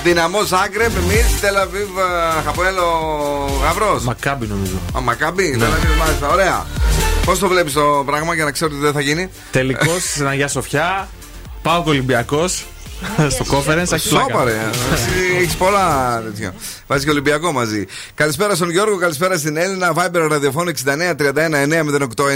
Δυναμό Ζάγκρεπ, εμείς Τελαβίβ Χαποέλο Γαβρό. Μακάμπι νομίζω. Α, Μακάμπι, Τελαβίβ, μάλιστα. Ωραία. Πώς το βλέπεις το πράγμα για να ξέρω ότι δεν θα γίνει; Τελικός <laughs> στην Αγία Σοφιά. Πάω Ολυμπιακός. Στο conference, έχει Σόπα, ρε. Έχεις πολλά τέτοια. Βάζει και Ολυμπιακό μαζί. Καλησπέρα στον Γιώργο, καλησπέρα στην Έλληνα. Viber ραδιοφώνου 69 31 908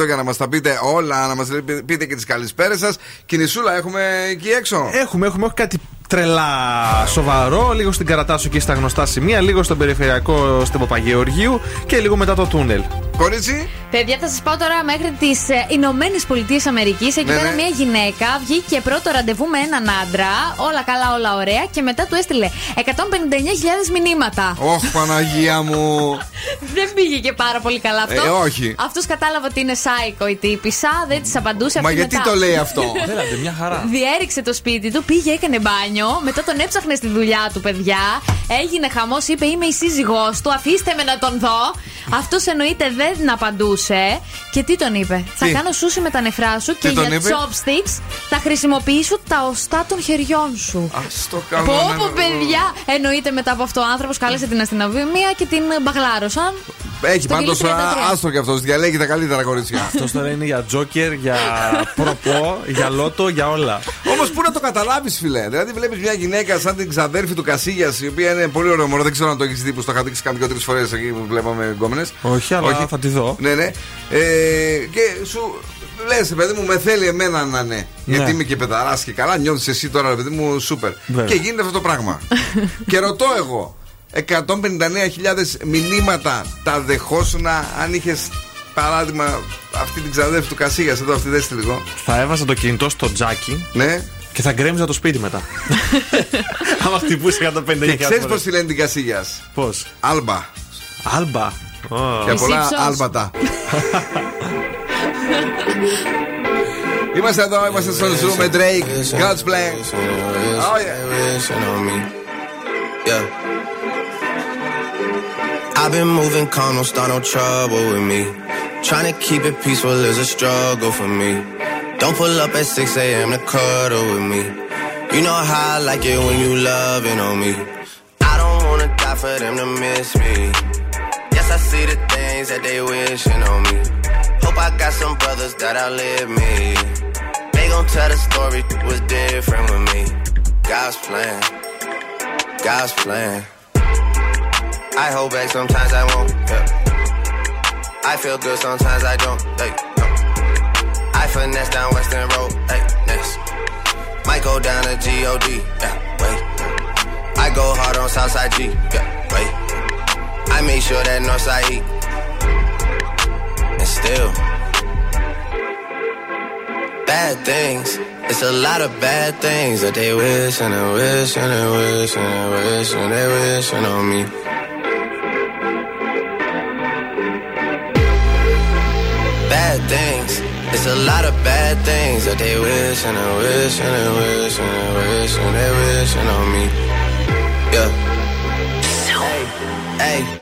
908 για να μας τα πείτε όλα, να μας πείτε και τις καλησπέρες σας. Κινησούλα έχουμε εκεί έξω. Έχουμε, έχουμε, όχι κάτι τρελά σοβαρό. Λίγο στην Καρατάσου και στα γνωστά σημεία, λίγο στον περιφερειακό στην Παπαγεωργίου και λίγο μετά το τούνελ. Κορίτσι. Παιδιά, θα σας πάω τώρα μέχρι τις Ηνωμένες Πολιτείες Αμερικής. Εκεί Ναι, πέρα ναι. μια γυναίκα βγήκε πρώτο ραντεβού με έναν άντρα. Όλα καλά, όλα ωραία. Και μετά του έστειλε 159.000 μηνύματα. Ωχ, Παναγία μου. <laughs> Δεν πήγε και πάρα πολύ καλά αυτό. Ε, όχι. Αυτός κατάλαβε ότι είναι σάικο η τύπησα, δεν της απαντούσε. Μα αυτή γιατί μετά. το λέει αυτό; <laughs> Έλατε, μια χαρά. Διέριξε το σπίτι του, πήγε, έκανε μπάνιο. Μετά τον έψαχνε στη δουλειά του, παιδιά. Έγινε χαμός, είπε: Είμαι η σύζυγός του, αφήστε με να τον δω. Αυτός εννοείται δεν απαντούσε. Και τι τον είπε: Θα Τι; κάνω σούσι με τα νεφρά σου και τον για είπε; chopsticks θα χρησιμοποιήσω τα οστά των χεριών σου. Α το κάνω. Πω να- πω παιδιά! Εννοείται μετά από αυτό ο άνθρωπος κάλεσε την αστυνομία και την μπαγλάρωσαν. Έχει Στο πάντως 1033. άστρο κι αυτός. Διαλέγει τα καλύτερα κορίτσια. Αυτός τώρα είναι για τζόκερ, για προπό, για λότο, για όλα. Όμως πού να το καταλάβεις, φιλέ; Δηλαδή βλέπεις μια γυναίκα σαν την ξαδέρφη του Κασίγιας, η οποία είναι πολύ ωραίο μωρό. Δεν ξέρω αν το έχεις δει που στο είχα δείξει καμιά τρει φορές εκεί που βλέπαμε γκόμενες. Όχι, αλλά θα τη δω. Ναι, ναι. Ε, και σου λες, παιδί μου, με θέλει εμένα να ναι. Γιατί είμαι και πεδαρά και καλά, νιώθεις εσύ τώρα, ρε παιδί μου, σούπερ. Βέβαια. Και γίνεται αυτό το πράγμα. <laughs> και ρωτώ εγώ, 159.000 μηνύματα τα δεχόσουν αν είχες παράδειγμα αυτή την ξαδέρφη του Κασίγια, εδώ αυτή δέστε λίγο. Θα έβαζα το κινητό στο τζάκι Ναι. και θα γκρέμιζα το σπίτι μετά. <laughs> Άμα χτυπούσε 150 Και ξέρεις πώς τη λένε την Κασίγια. Πώς; Άλμπα. Άλμπα. Για πολλά Εσύ ψως. άλμπατα. <laughs> Είμαστε εδώ, είμαστε στο Zoom με Drake, God's Plan. Oh yeah. Yeah. I've been moving calm, don't start no trouble with me. Trying to keep it peaceful is a struggle for me. Don't pull up at 6 a.m. to cuddle with me. You know how I like it when you loving on me. I don't wanna die for them to miss me. See the things that they wishing on me. Hope I got some brothers that outlive me. They gon' tell the story was different with me. God's plan, God's plan. I hold back sometimes I won't. Yeah. I feel good sometimes I don't. Hey, no. I finesse down Western Road. Next. Might go down to God. Yeah, wait. I go hard on Southside G. Yeah, wait. I make sure that Northside eat. And still, bad things. It's a lot of bad things that they wish and they wish and they wish and they wish and they wishing on me. Bad things. It's a lot of bad things that they wish and they wish and they wish and they wish and they wishing on me. Yeah. Hey, hey.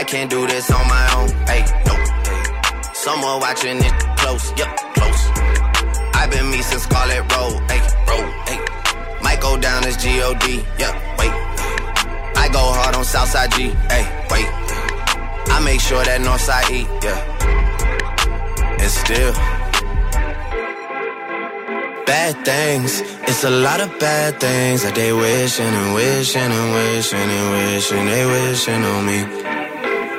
I can't do this on my own. Hey, no. Someone watching it close. Yup, close. I've been me since Scarlet Road. Hey, road. Hey. Might go down as G-O-D. Yeah, wait. I go hard on Southside G. Hey, wait. I make sure that Northside eat. Yeah. And still. Bad things. It's a lot of bad things that they wishing and wishing and wishing and wishing they wishing on me.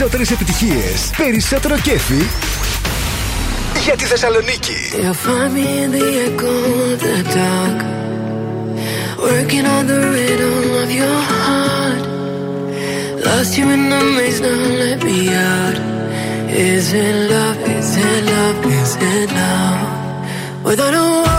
περισσότερες επιτυχίες, περισσότερο κέφι για τη Θεσσαλονίκη. Find me the echo of the dark Working on the rhythm of your heart Lost you in the maze, now let me out Is it love, is it love, is it love Without a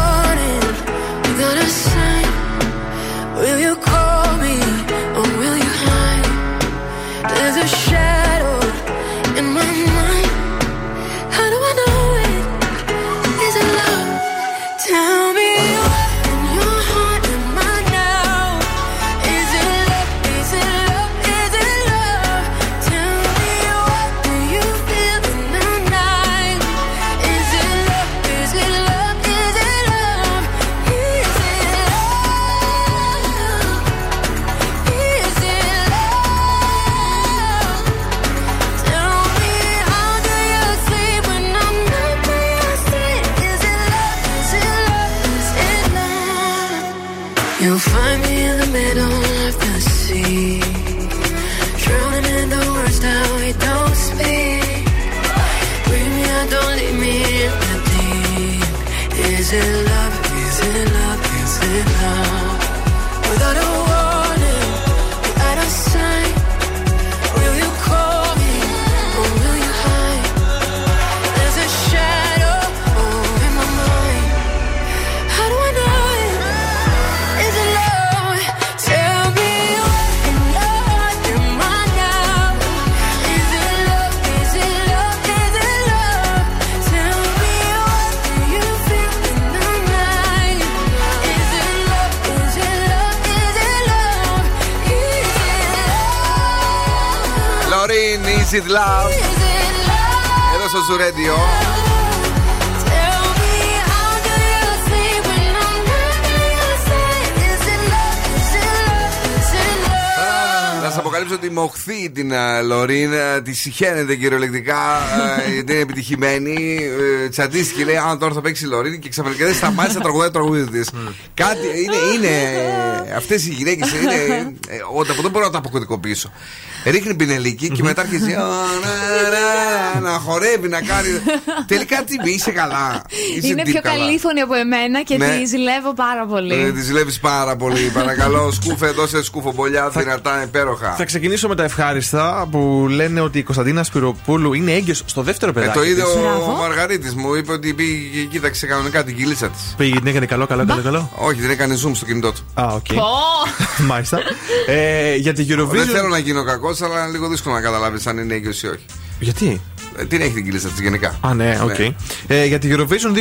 Is it love; Εδώ στο Zoo Radio. Να σας αποκαλύψω ότι μοχθεί την ε, Λωρίν, ε, τη συχαίνεται κυριολεκτικά, ε, γιατί είναι επιτυχημένη. Ε, Τσαντίστηκε, λέει: Αν τώρα θα παίξει η Λωρίν και ξαφνικά δεν σταμάτησε να τραγουδάει το τραγούδι της. Κάτι είναι. είναι Αυτές οι γυναίκες είναι. ε, Όταν δεν μπορώ να τα αποκωδικοποιήσω. Ρίχνει πινελίκι και μετά αρχίζει «Α, να, να, να, να χορεύει, να κάνει. Τελικά τι είσαι καλά. Είσαι Είναι τι πιο καλά. καλήφωνη από εμένα και Ναι. τη ζηλεύω πάρα Ε, πολύ. Τη ζηλεύεις πάρα πολύ. Παρακαλώ, σκούφε, δώσε σκούφομπολιά δυνατά, υπέροχα. Θα ξεκινήσω με τα ευχάριστα που λένε ότι η Κωνσταντίνα Σπυροπούλου είναι έγκυος στο δεύτερο Ε, παιδάκι. το είδε της. ο Μαργαρίτης μου, είπε ότι πήγε και κοίταξε κανονικά την κυλίτσα της. Πήγε, την έκανε καλό, καλό, καλό, καλό; Όχι, δεν έκανε zoom στο κινητό του. Α, οκ. <laughs> Μάλιστα. Ε, για την Eurovision. Δεν θέλω να γίνω κακός, αλλά είναι λίγο δύσκολο να καταλάβεις αν είναι έγκυος ή όχι. Γιατί; Ε, την έχει την κοιλίτσα τη γενικά. Α, ναι, οκ. Ε, για την Eurovision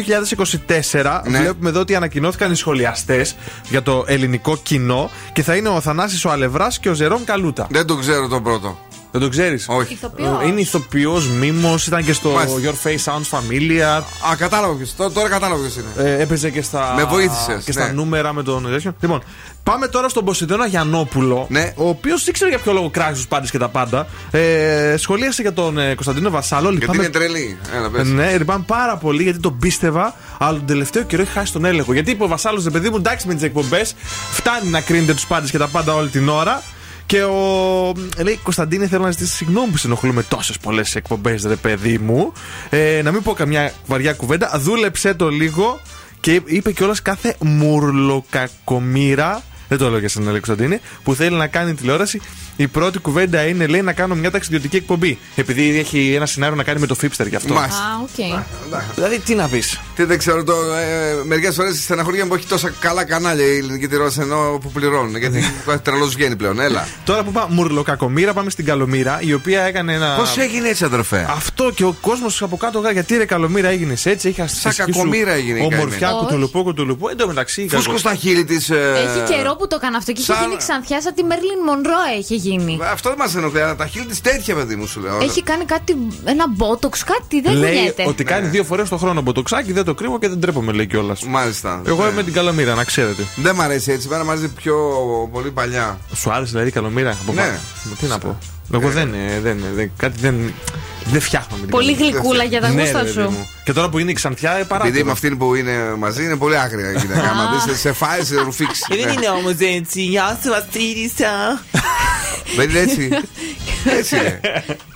2024 Ναι. βλέπουμε εδώ ότι ανακοινώθηκαν οι σχολιαστές για το ελληνικό κοινό και θα είναι ο Θανάσης ο Αλευράς και ο Ζερόμ Καλούτα. Δεν το ξέρω το πρώτο. Δεν το ξέρεις; Όχι. Ηθοποιός. Είναι ηθοποιός, μίμος, ήταν και στο Μάλιστα. Your Face Sounds Familiar. Α, κατάλαβα ποιο. Τώρα κατάλαβα ποιος είναι. Ε, έπαιζε και στα, Με βοήθησες, και στα ναι. νούμερα με τον τέτοιο. Λοιπόν, πάμε τώρα στον Ποσειδώνα Γιαννόπουλο, Ναι. ο οποίος δεν ξέρω για ποιο λόγο κράζει τους πάντες και τα πάντα. Ε, σχολίασε για τον ε, Κωνσταντίνο Βασάλο. Γιατί Λυπάμαι- είναι τρελή. Έλα, πες. ναι, λυπάμαι πάρα πολύ γιατί τον πίστευα, αλλά τον τελευταίο καιρό έχει χάσει τον έλεγχο. Γιατί είπε ο Βασάλος, ρε παιδί μου, εντάξει με τις εκπομπές, φτάνει να κρίνετε τους πάντες και τα πάντα όλη την ώρα. Και ο. Λέει Κωνσταντίνε, θέλω να ζητήσει συγγνώμη που συνοχλούμε τόσες πολλές εκπομπές, ρε παιδί μου. Ε, να μην πω καμιά βαριά κουβέντα. Δούλεψε το λίγο και είπε κιόλας κάθε μουρλοκακομήρα. Δεν το λέω για σένα, λέει Κωνσταντίνε, που θέλει να κάνει τηλεόραση. Η πρώτη κουβέντα είναι, λέει, να κάνω μια ταξιδιωτική εκπομπή. Επειδή έχει ένα σενάριο να κάνει με το Fipster γι' αυτό. Μάλιστα. Α, οκ. Δηλαδή, τι να πεις; Τι δεν ξέρω, το, ε, μερικές φορές στεναχωρία μου έχει τόσα καλά κανάλια η ελληνική τηλεόραση ενώ που πληρώνουν. Γιατί τρελός βγαίνει πλέον, έλα. Τώρα που πάμε μουρλοκακομήρα, πάμε στην Καλομήρα, η οποία έκανε ένα. Πώς έγινε έτσι, αδερφέ; Αυτό και ο κόσμος από κάτω, γα- γιατί ρε Καλομήρα έγινες έτσι, είχε Σαν κακομοίρα έγινε η Ομορφιά, καημένη. κουτουλουπού, κουτουλουπού. Εν τω μεταξύ. Φούσκο στα χείλη της. Έχει καιρό που το έκανε αυτό και είχε σαν- γίνει ξανθιά σαν τη Μέρλιν Μονρό έχει γίνει. Αυτό δεν μας ενοχλεί, αλλά τα χείλη της τέτοια, παιδί μου, σου λέω. Έχει κάνει κάτι, ένα μπότοξ, κάτι δεν Λέει κουνιέται. ότι κάνει δύο φορές το χρόνο μποτοξάκι, δεν το κρύβω και δεν τρέπομαι, λέει κιόλας. Μάλιστα. Εγώ Ναι. είμαι την Καλομήρα, να ξέρετε. Δεν μ' αρέσει έτσι, μένα μαζί πιο πολύ παλιά. Σου άρεσε δηλαδή η Καλομήρα; Από Ναι. πάνω. Τι να πω. Εγώ δεν, ε, δεν, δεν, κάτι δεν, δεν φτιάχνω με την Πολύ Καλομήρα. γλυκούλα για τα Ναι, γούστα ρε, παιδί σου. μου. Και τώρα που είναι η Ξανθιά, ε, παρά. Επειδή με αυτήν που είναι μαζί είναι πολύ άγρια η γυναίκα. Άμα δεις, σε φάει, σε ρουφήξει. Ναι. όμως έτσι. Γεια σου, Βασίλισσα. Δεν είναι έτσι. Έτσι είναι.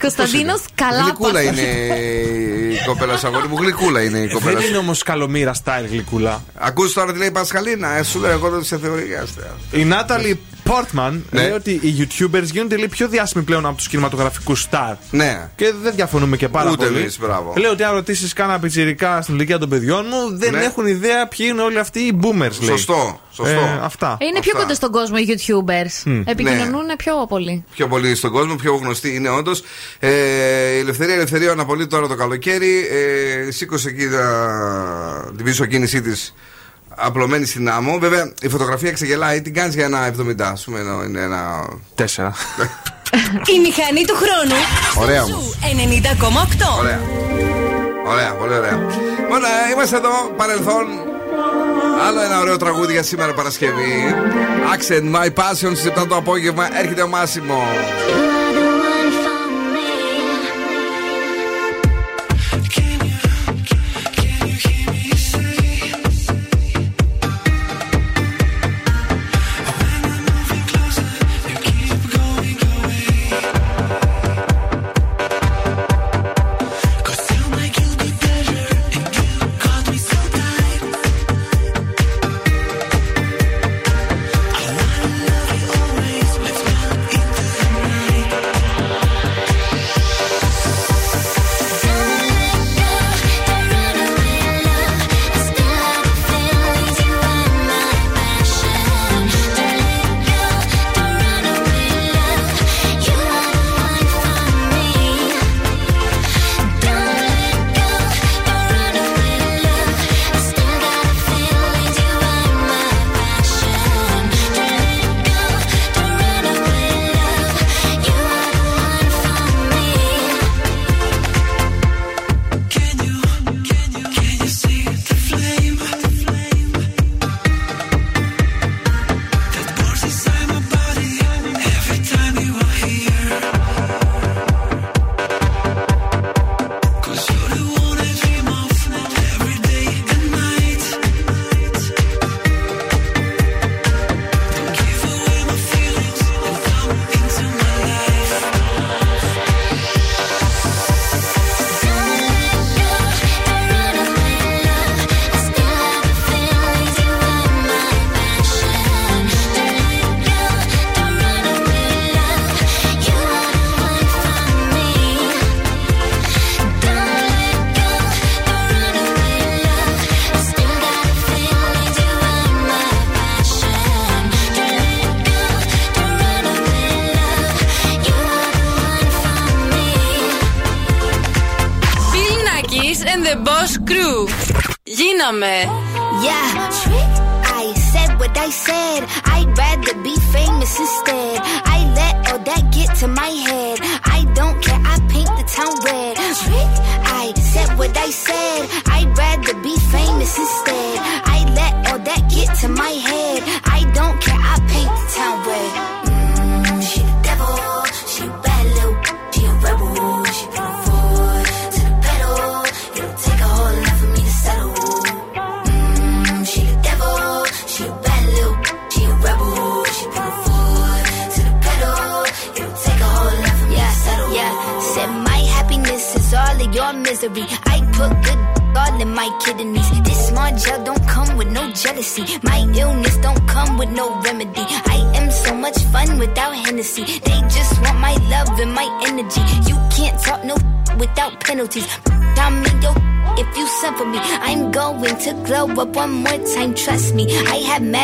Κωνσταντίνος, καλά Γλυκούλα πας. είναι η κοπέλα σου, αγόρι μου. Γλυκούλα είναι η κοπέλα Δεν σου. είναι όμως καλομήρα style γλυκούλα. Ακούς τώρα τι λέει η Πασχαλίνα. Ε, σου λέω εγώ δεν σε θεωρεί άστεα. Η Νάταλι Πόρτμαν Ναι. λέει ότι οι YouTubers γίνονται λέει, πιο διάσημοι πλέον από τους κινηματογραφικούς στάρ. Ναι. Και δεν διαφωνούμε και πάρα Ούτε πολύ. εμείς, μπράβο. Λέω ότι αν ρωτήσεις κάνα πιτσιρικά στην ηλικία των παιδιών μου, δεν Ναι. έχουν ιδέα ποιοι είναι όλοι αυτοί οι boomers. Λέει. Σωστό, σωστό. Ε, αυτά. Είναι πιο Αυτά. κοντά στον κόσμο οι YouTubers. Μμ. Επικοινωνούν πιο πολύ. Πιο πολύ στον κόσμο, πιο γνωστή είναι όντως. Ε, η Ελευθερία Ελευθερία αναπολεί τώρα το καλοκαίρι. Ε, σήκωσε εκεί τα- την πίσω κίνησή της απλωμένη στην άμμο. Βέβαια η φωτογραφία ξεγελάει. Την κάνεις για ένα 70, ας πούμε. ενώ Είναι ένα. Τέσσερα. <laughs> <laughs> Η μηχανή του χρόνου. Ωραία Zoo όμως. 90,8. Ωραία. Ωραία, πολύ ωραία. Λοιπόν, ε, είμαστε εδώ, παρελθόν. Άλλο ένα ωραίο τραγούδι για σήμερα Παρασκευή. Accent My Passion στις 7 το απόγευμα. Έρχεται ο Μάσιμο.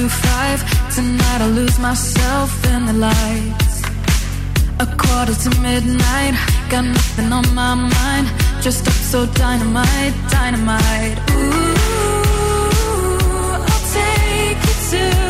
To five. Tonight I'll lose myself in the lights. A quarter to midnight, got nothing on my mind. Just up so dynamite, dynamite. Ooh, I'll take you to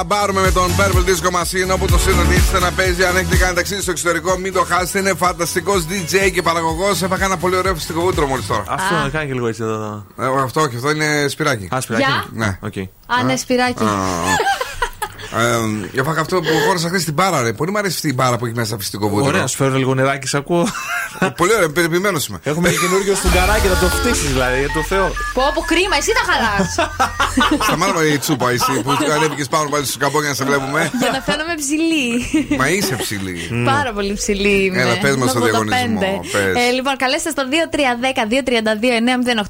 Να πάμε να κλαμπάρουμε με τον Purple Disco Machine όπου το συναντήσετε να παίζει. Αν έχετε κάνει ταξίδι στο εξωτερικό, μην το χάσετε. Είναι φανταστικός DJ και παραγωγός. Έφαγα ένα πολύ ωραίο φυσικό βούτρο μόλις τώρα. Αυτό να κάνει και λίγο έτσι εδώ. Ε, αυτό και αυτό είναι σπυράκι. Α, σπυράκι. Γεια. Ναι. Okay. Α, ναι, σπυράκι. Ε, Έφαγα αυτό που χώρισα χθες στην μπάρα, ρε. Πολύ μου αρέσει αυτή η μπάρα που έχει μέσα φυσικό βούτρο. Ωραία, σου φέρω λίγο νεράκι, σ' ακούω. Πολύ ωραία, περιποιημένος είμαι. Έχουμε και καινούριο σφουγγαράκι να το φτύσεις δηλαδή, για το Θεό. Πω, πω, κρίμα, εσύ τα χαλάς. <laughs> Σταμάτα η τσούπα εσύ που ανέβηκες πάνω πάλι στου καμπόνια να σε βλέπουμε. Για να φαίνομαι ψηλή. Μα είσαι ψηλή. <laughs> Πάρα πολύ ψηλή είμαι. Έλα, πες μας Με το διαγωνισμό, 85. πες. Ε, λοιπόν, καλέστε στο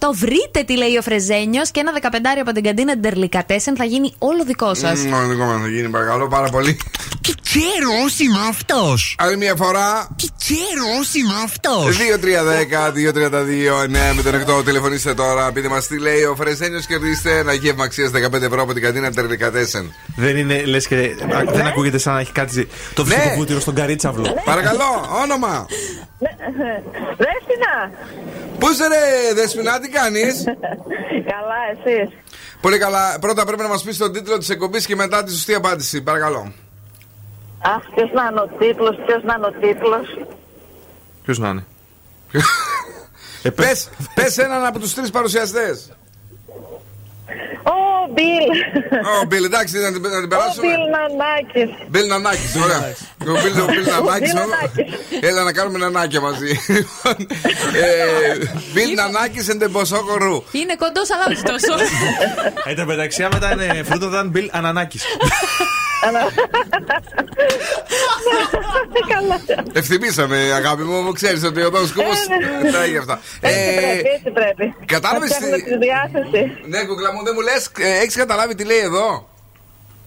2310-232-908. Βρείτε τι λέει ο Φρεζένιος και ένα 15 από την καντίνα Ντερλικατέσεν θα γίνει όλο δικό σας. Μμμ, Μόνο δικό μας θα γίνει, παρακαλώ πάρα πολύ. Τι ξέρω είναι αυτός. Άλλη μια φορά. Τι ξέρω είναι αυτός. 2-3-10-2-32-9-08. Τηλεφωνήστε τώρα, πείτε μας τι λέει ο Φρεζένιος. Κερδίστε ένα γεύμα αξίας 15 ευρώ από την καντίνα Ντερλικατέσεν. Δεν είναι, λες και. α, Δεν ακούγεται σαν να έχει κάτι το Ναι. φυσικό βούτυρο στον καρίτσαυλο. Παρακαλώ, όνομα. Δέσποινα! Πού είσαι ρε, Δεσποινά, τι κάνεις; Καλά, εσύ. Πολύ καλά. Πρώτα πρέπει να μας πεις τον τίτλο της εκπομπής και μετά τη σωστή απάντηση. Παρακαλώ. Αχ, ποιος να είναι ο τίτλος, ποιος να είναι ο τίτλος. Ποιος να είναι; <laughs> Πες, πες έναν από τους τρεις παρουσιαστές. Ο Μπιλ. Ω, Μπιλ, εντάξει, να την, να την Ο περάσουμε. Μπιλ Νανάκης. Μπιλ Νανάκης, ωραία. Ο Μπιλ, ο Μπιλ Νανάκης. Μπιλ όλα- Έλα να κάνουμε νανάκια μαζί. Λοιπόν, ε, Μπιλ Νανάκης and the Bosoko Roo. Είναι κοντός, αλλά όχι τόσο. <laughs> Εν τω μεταξύ, άμα ήταν ε, φρούτο, θα ήταν Μπιλ Ανανάκης. <laughs> Ευθυμίσαμε, αγάπη μου, μου ξέρεις ότι ο Δόν Σκούμπος τα έχει αυτά. Έτσι Ε, πρέπει, έτσι πρέπει. κατάλαβες Να φτιάχνουμε τι- τη διάθεση. Ναι, κουκλά μου, δεν μου λες, ε, έχεις καταλάβει τι λέει εδώ;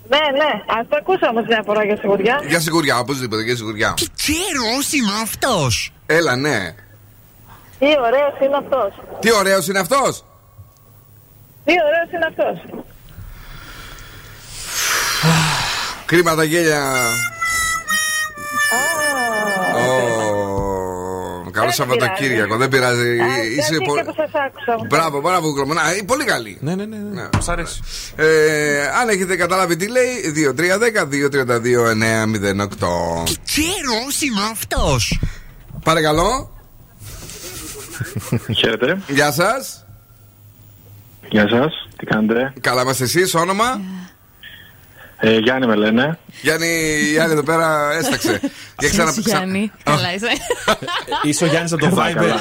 Ναι, ναι, αυτό ακούσα όμως μια φορά για σιγουριά. Για σιγουριά, οπωσδήποτε, για σιγουριά. Ξέρω είναι αυτός. Έλα, ναι. Τι ωραίος είναι αυτός. Τι ωραίος είναι αυτός; Τι ωραίος είναι αυτός. Κρίμα τα γέλια. Καλό Σαββατοκύριακο, δεν πειράζει. Είσαι πολύ... πολύ. που σας άκουσα. Μπράβο, μπράβο, κουκλά. Να, ε, πολύ καλή. Ναι, ναι, ναι. ναι. Μ' αρέσει. Ε, αν έχετε καταλάβει τι λέει, 2-3-10-2-32-9-08. Ξέρω είναι αυτός. Παρακαλώ. Χαίρετε. Γεια σας. Γεια σας. Τι κάνετε; Καλά είμαστε εσείς, όνομα. Ε, Γιάννη με λένε. Γιάννη, Γιάννη εδώ πέρα έσταξε. <laughs> Και ξανα- Εσύ, ξα- Γιάννη. Καλά είσαι. Είσαι ο Γιάννης από το Viber.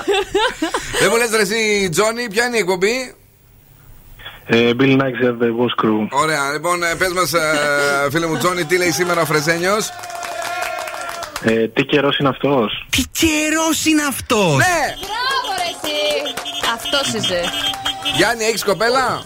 Δεν μου λες ρε εσύ, Τζόνι, ποια είναι η εκπομπή; Ε, Bill Nikes at the Boss Crew. Ωραία, λοιπόν, ε, πες μας, ε, φίλε μου Τζόνι, τι λέει σήμερα ο Φρεζένιος; Ε, τι καιρός είναι αυτός; Τι καιρός είναι αυτός; Ναι! Μπράβο, ρε εσύ. Αυτός είσαι. Γιάννη, έχεις κοπέλα;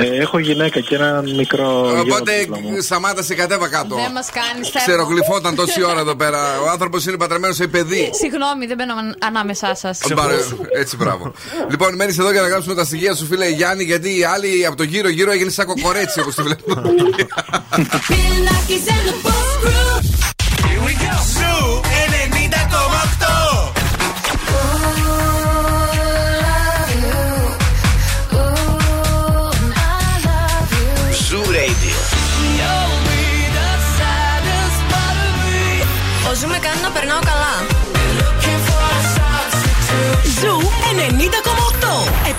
Ε, έχω γυναίκα και ένα μικρό. γιο Οπότε δίπλα μου. σταμάτασε κατέβα κάτω. Δεν μας κάνεις Ξερογλυφόταν τόση ώρα εδώ πέρα. Ο άνθρωπος είναι πατρεμένος σε παιδί. Συγγνώμη, δεν μπαίνω αν- ανάμεσά σας. Μπάρε, Έτσι, μπράβο. <laughs> λοιπόν, μένεις εδώ για να γράψουμε τα στοιχεία σου, φίλε Γιάννη, γιατί οι άλλοι από το γύρω-γύρω έγινε σαν κοκορέτσι όπως τη βλέπω. <laughs> Ζου 90,8.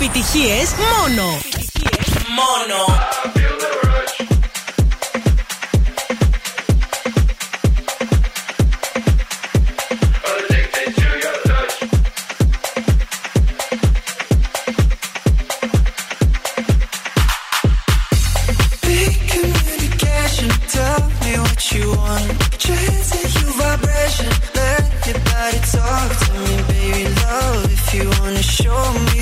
Επιτυχίες μόνο. Επιτυχίες μόνο. show me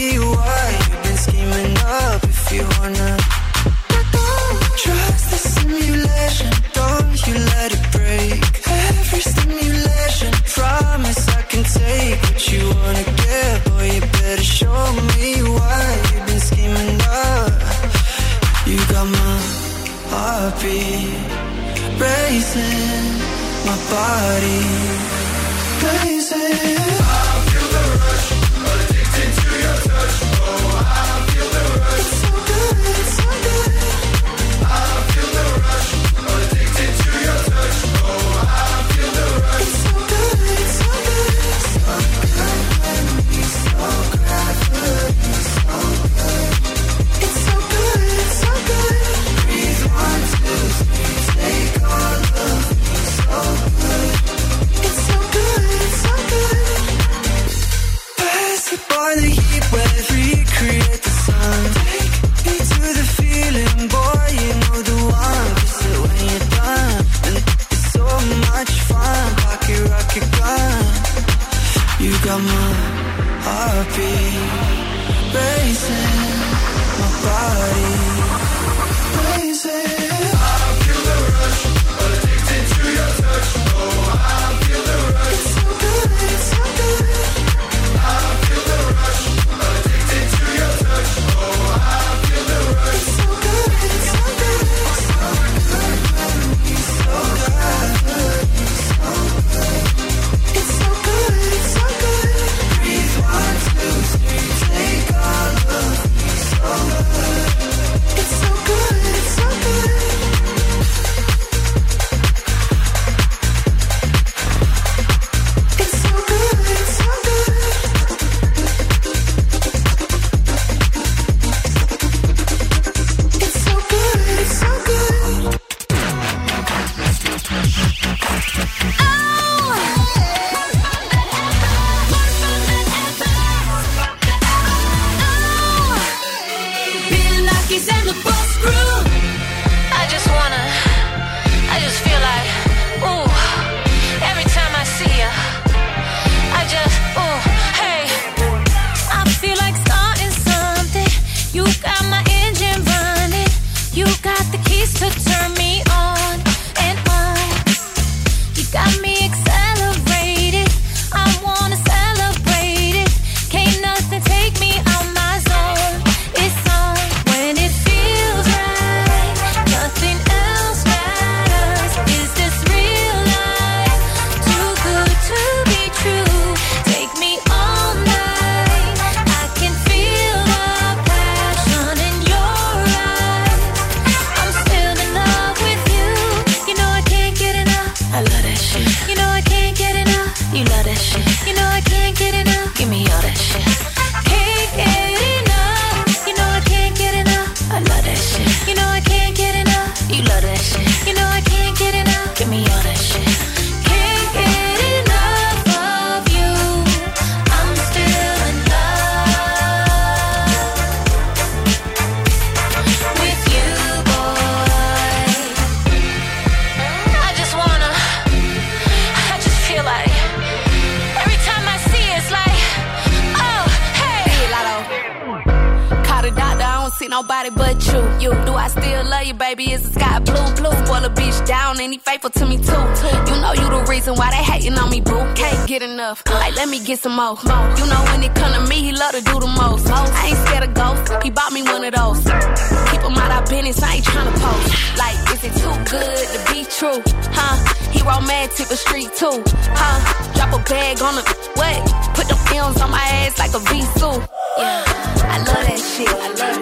racing, my body blazing. some more. You know when it come to me, he love to do the most. I ain't scared of ghosts, he bought me one of those. Keep him out of business, I ain't tryna post. Like, is it too good to be true? Huh? He romantic, but street too. Huh? Drop a bag on the what? Put the films on my ass like a V2. Yeah, I love that shit. I love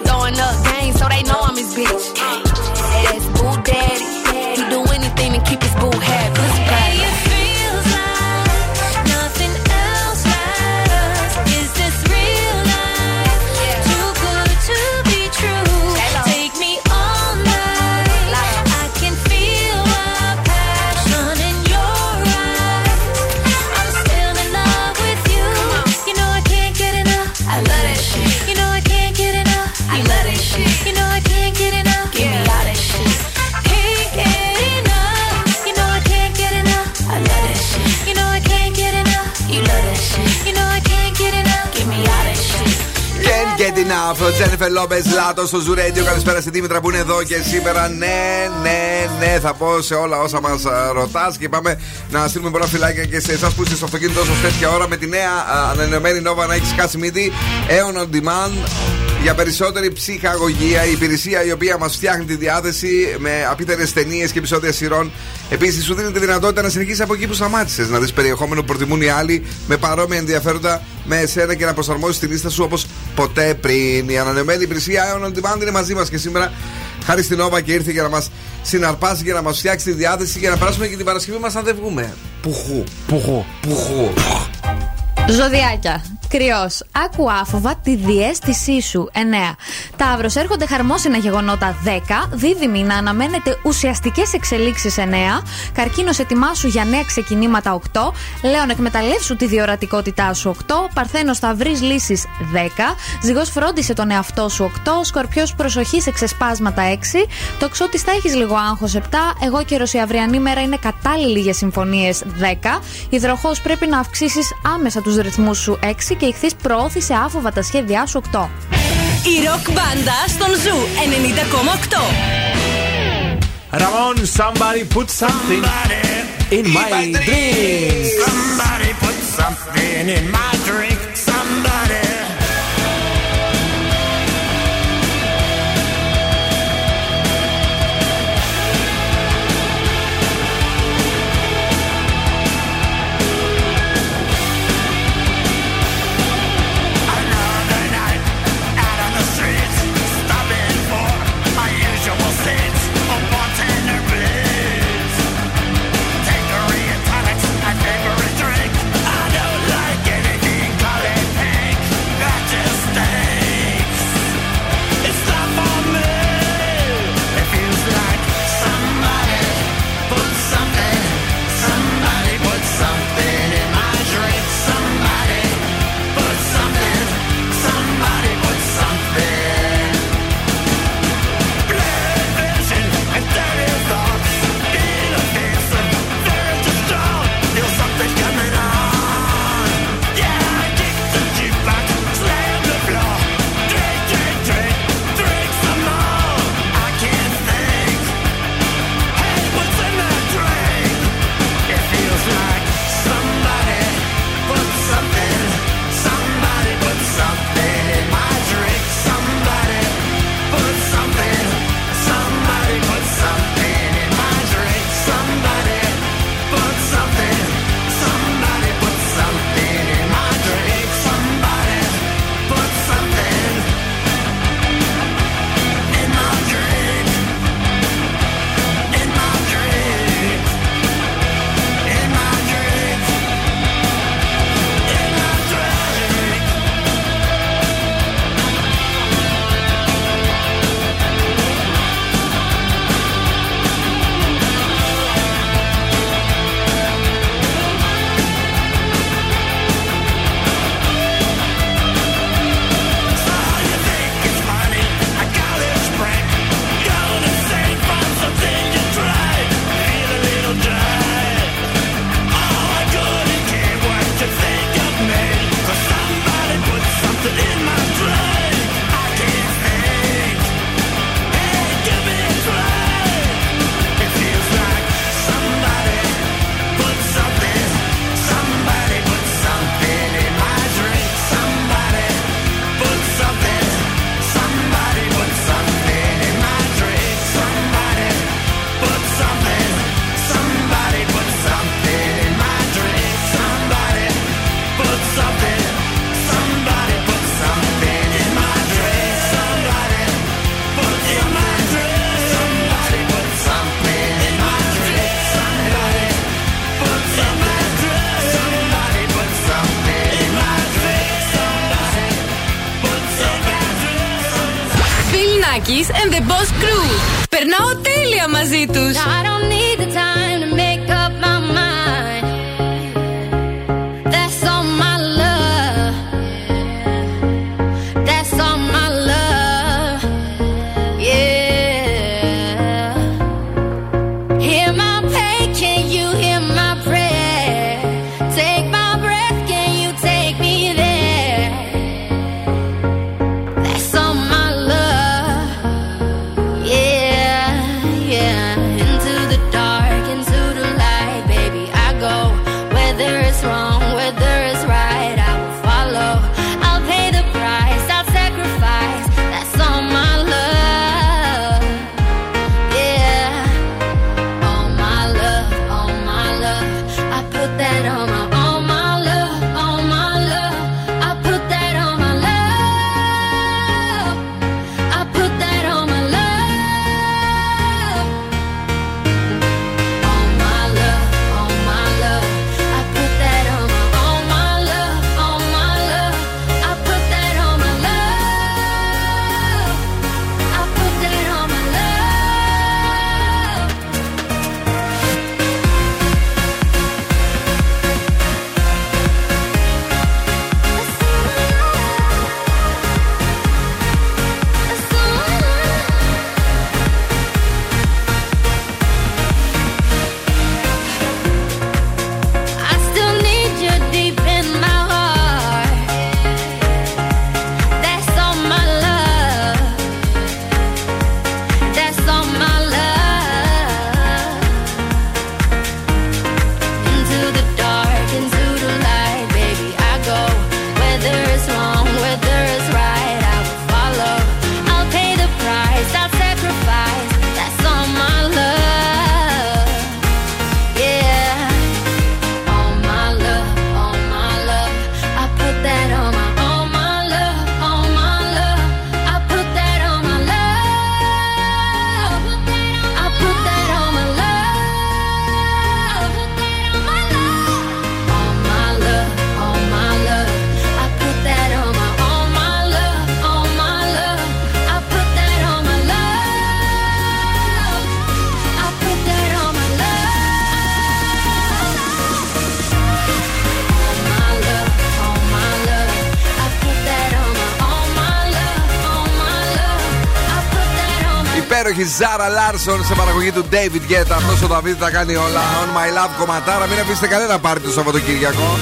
Τζένιφερ Λόμπε Λάτο στο Ζουρέντιο. Καλησπέρα στη Δήμητρα που είναι εδώ και σήμερα. Ναι, ναι, ναι, θα πω σε όλα όσα μας ρωτάς και πάμε να στείλουμε πολλά φυλάκια και σε εσάς που είστε στο αυτοκίνητο σα τέτοια ώρα με τη νέα ανανεωμένη νόβα να έχεις σκάσει μύτη. Aeon on demand για περισσότερη ψυχαγωγία, η υπηρεσία η οποία μας φτιάχνει τη διάθεση με απίτερε ταινίες και επεισόδια σειρών Επίσης, σου δίνει τη δυνατότητα να συνεχίσεις από εκεί που σταμάτησες, να δεις περιεχόμενο που προτιμούν οι άλλοι με παρόμοια ενδιαφέροντα με εσένα και να προσαρμόσεις τη λίστα σου όπως ποτέ πριν. Η ανανεωμένη υπηρεσία Ion On Demand είναι μαζί μας και σήμερα. Χάρη στην Όβα και ήρθε για να μας συναρπάσει, για να μας φτιάξει τη διάθεση για να περάσουμε και την Παρασκευή μας αν δεν βγούμε. Πουχού. Πουχού. Πουχού. Πουχού. Ζωδιάκια. Κρυός. Άκου άφοβα τη διέστησή σου. 9. Ταύρος. Έρχονται χαρμόσυνα γεγονότα. 10. Δίδυμη. Να αναμένετε ουσιαστικές εξελίξεις. 9. Καρκίνος. Ετοιμάσου για νέα ξεκινήματα. 8. Λέων. Εκμεταλλεύσου τη διορατικότητά σου. 8. Παρθένος. Θα βρεις λύσεις. 10. Ζυγός. Φρόντισε τον εαυτό σου. 8. Σκορπιός. Προσοχή σε ξεσπάσματα. 6. Τοξότης. Θα έχεις λίγο άγχος. 7. Αιγόκερω η αυριανή μέρα είναι κατάλληλη για συμφωνίες. 10. Υδροχόος. Πρέπει να αυξήσεις άμεσα τους ρυθμούς σου. 6 και Ιχθύ προώθησε άφοβα τα σχέδιά σου 8. Η ροκ μπάντα στον Zoo 90,8. Ramon, somebody put something somebody in my dreams. Somebody put something in my And the Boss Crew. Περνάω τέλεια μαζί τους. Ζάρα Λάρσον σε παραγωγή του David Guetta. Αυτός ο Δαβίδ τα κάνει όλα. On my love κομματάρα. Μην αφήσετε κανένα πάρτι το Σαββατοκύριακο.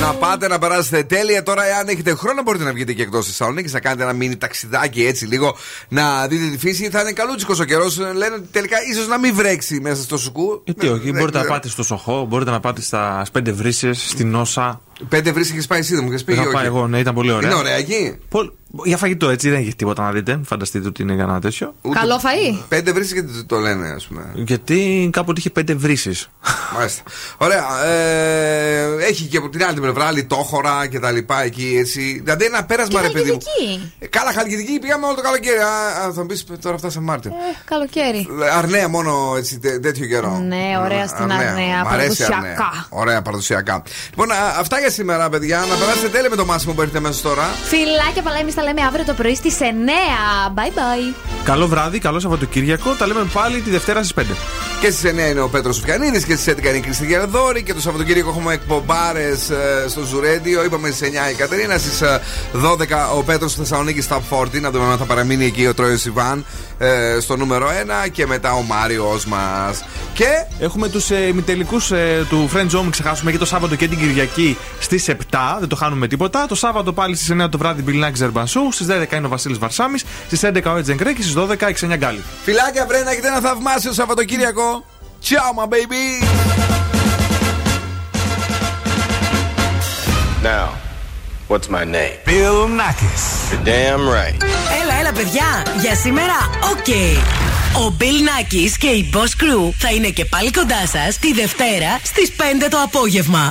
Να πάτε να περάσετε τέλεια. Τώρα, εάν έχετε χρόνο, μπορείτε να βγείτε και εκτός Θεσσαλονίκης, να κάνετε ένα μίνι ταξιδάκι έτσι λίγο, να δείτε τη φύση. Θα είναι καλούτσικος ο καιρός. Λένε ότι τελικά ίσως να μην βρέξει μέσα στο σουκού. Γιατί όχι, Δεν μπορείτε να ξέρω. πάτε στο Σοχό, μπορείτε να πάτε στα πέντε βρύσε, στην Όσα. Πέντε βρύσε έχεις πάει εσύ, δεν μου έχει πει. Είχα όχι; πάει εγώ, ναι, ήταν πολύ ωραία. Είναι ωραία εκεί; Πολ- Για φαγητό έτσι δεν έχει τίποτα να δείτε. Φανταστείτε ότι είναι κανένα τέτοιο. Καλό φαΐ. Πέντε βρύσες γιατί το λένε, ας πούμε. Γιατί κάποτε είχε πέντε βρύσει. Μάλιστα. Ωραία. Ε, έχει και από την άλλη πλευρά λιτόχωρα και τα λοιπά εκεί έτσι. Δηλαδή ένα πέρασμα ρε παιδί μου. Χαλκιδική. Ε, Καλά, χαλκιδική πήγαμε όλο το καλοκαίρι. Α, α, θα μου πει τώρα φτάσαμε Μάρτιο. Ε, καλοκαίρι. Αρνέα μόνο έτσι, τέ- τέτοιο καιρό. Ναι, ωραία στην Αρνέα, Μ' αρέσει η παραδοσιακά. Αρνέα. Ωραία, παραδοσιακά. Λοιπόν, α, αυτά για σήμερα, παιδιά. Να περάσετε τέλεια με το μάσιμο που έρχεται μέσα τώρα. Φιλάκια πολλά, εμεί τα λέμε αύριο το πρωί στις 9. Bye bye. Καλό βράδυ, καλό Σαββατοκύριακο. Τα λέμε πάλι τη Δευτέρα στις 5. Και στις 9 είναι ο Πέτρος Σουφιανίδης και στις 11 είναι η Κρίστη Γερδόρη. Και το Σαββατοκύριακο έχουμε εκπομπάρες στο Ζουρέντιο. Είπαμε στι 9 η Κατερίνα. Στις 12 ο Πέτρος στη Θεσσαλονίκης στα 40. Να δούμε αν θα παραμείνει εκεί ο Τρόιος Ιβάν ε, στο νούμερο 1. Και μετά ο Μάριος μας. Και Έχουμε τους ε, ημιτελικούς ε, του Friend Zone, μην ξεχάσουμε και το Σάββατο και την Κυριακή στις 7. Δεν το χάνουμε τίποτα. Το Σάββατο πάλι στις 9 το βράδυ Bill Nack Ζερμπανσού. Στις 10 είναι ο Βασίλης Βαρσάμι. Στις 11 ο Έτζεν Κρέ και στις 12 η Ξενιά Γκάλη. Φιλάκια, βρε να έχετε ένα θαυμάσιο Σαββατοκύριακο. Ciao, my baby. Now, what's my name? Bill Nackis. You're damn right. Έλα, έλα, παιδιά. Για σήμερα, οκ. Ο Bill Nakis και η Boss Crew θα είναι και πάλι κοντά σας τη Δευτέρα στις 5 το απόγευμα.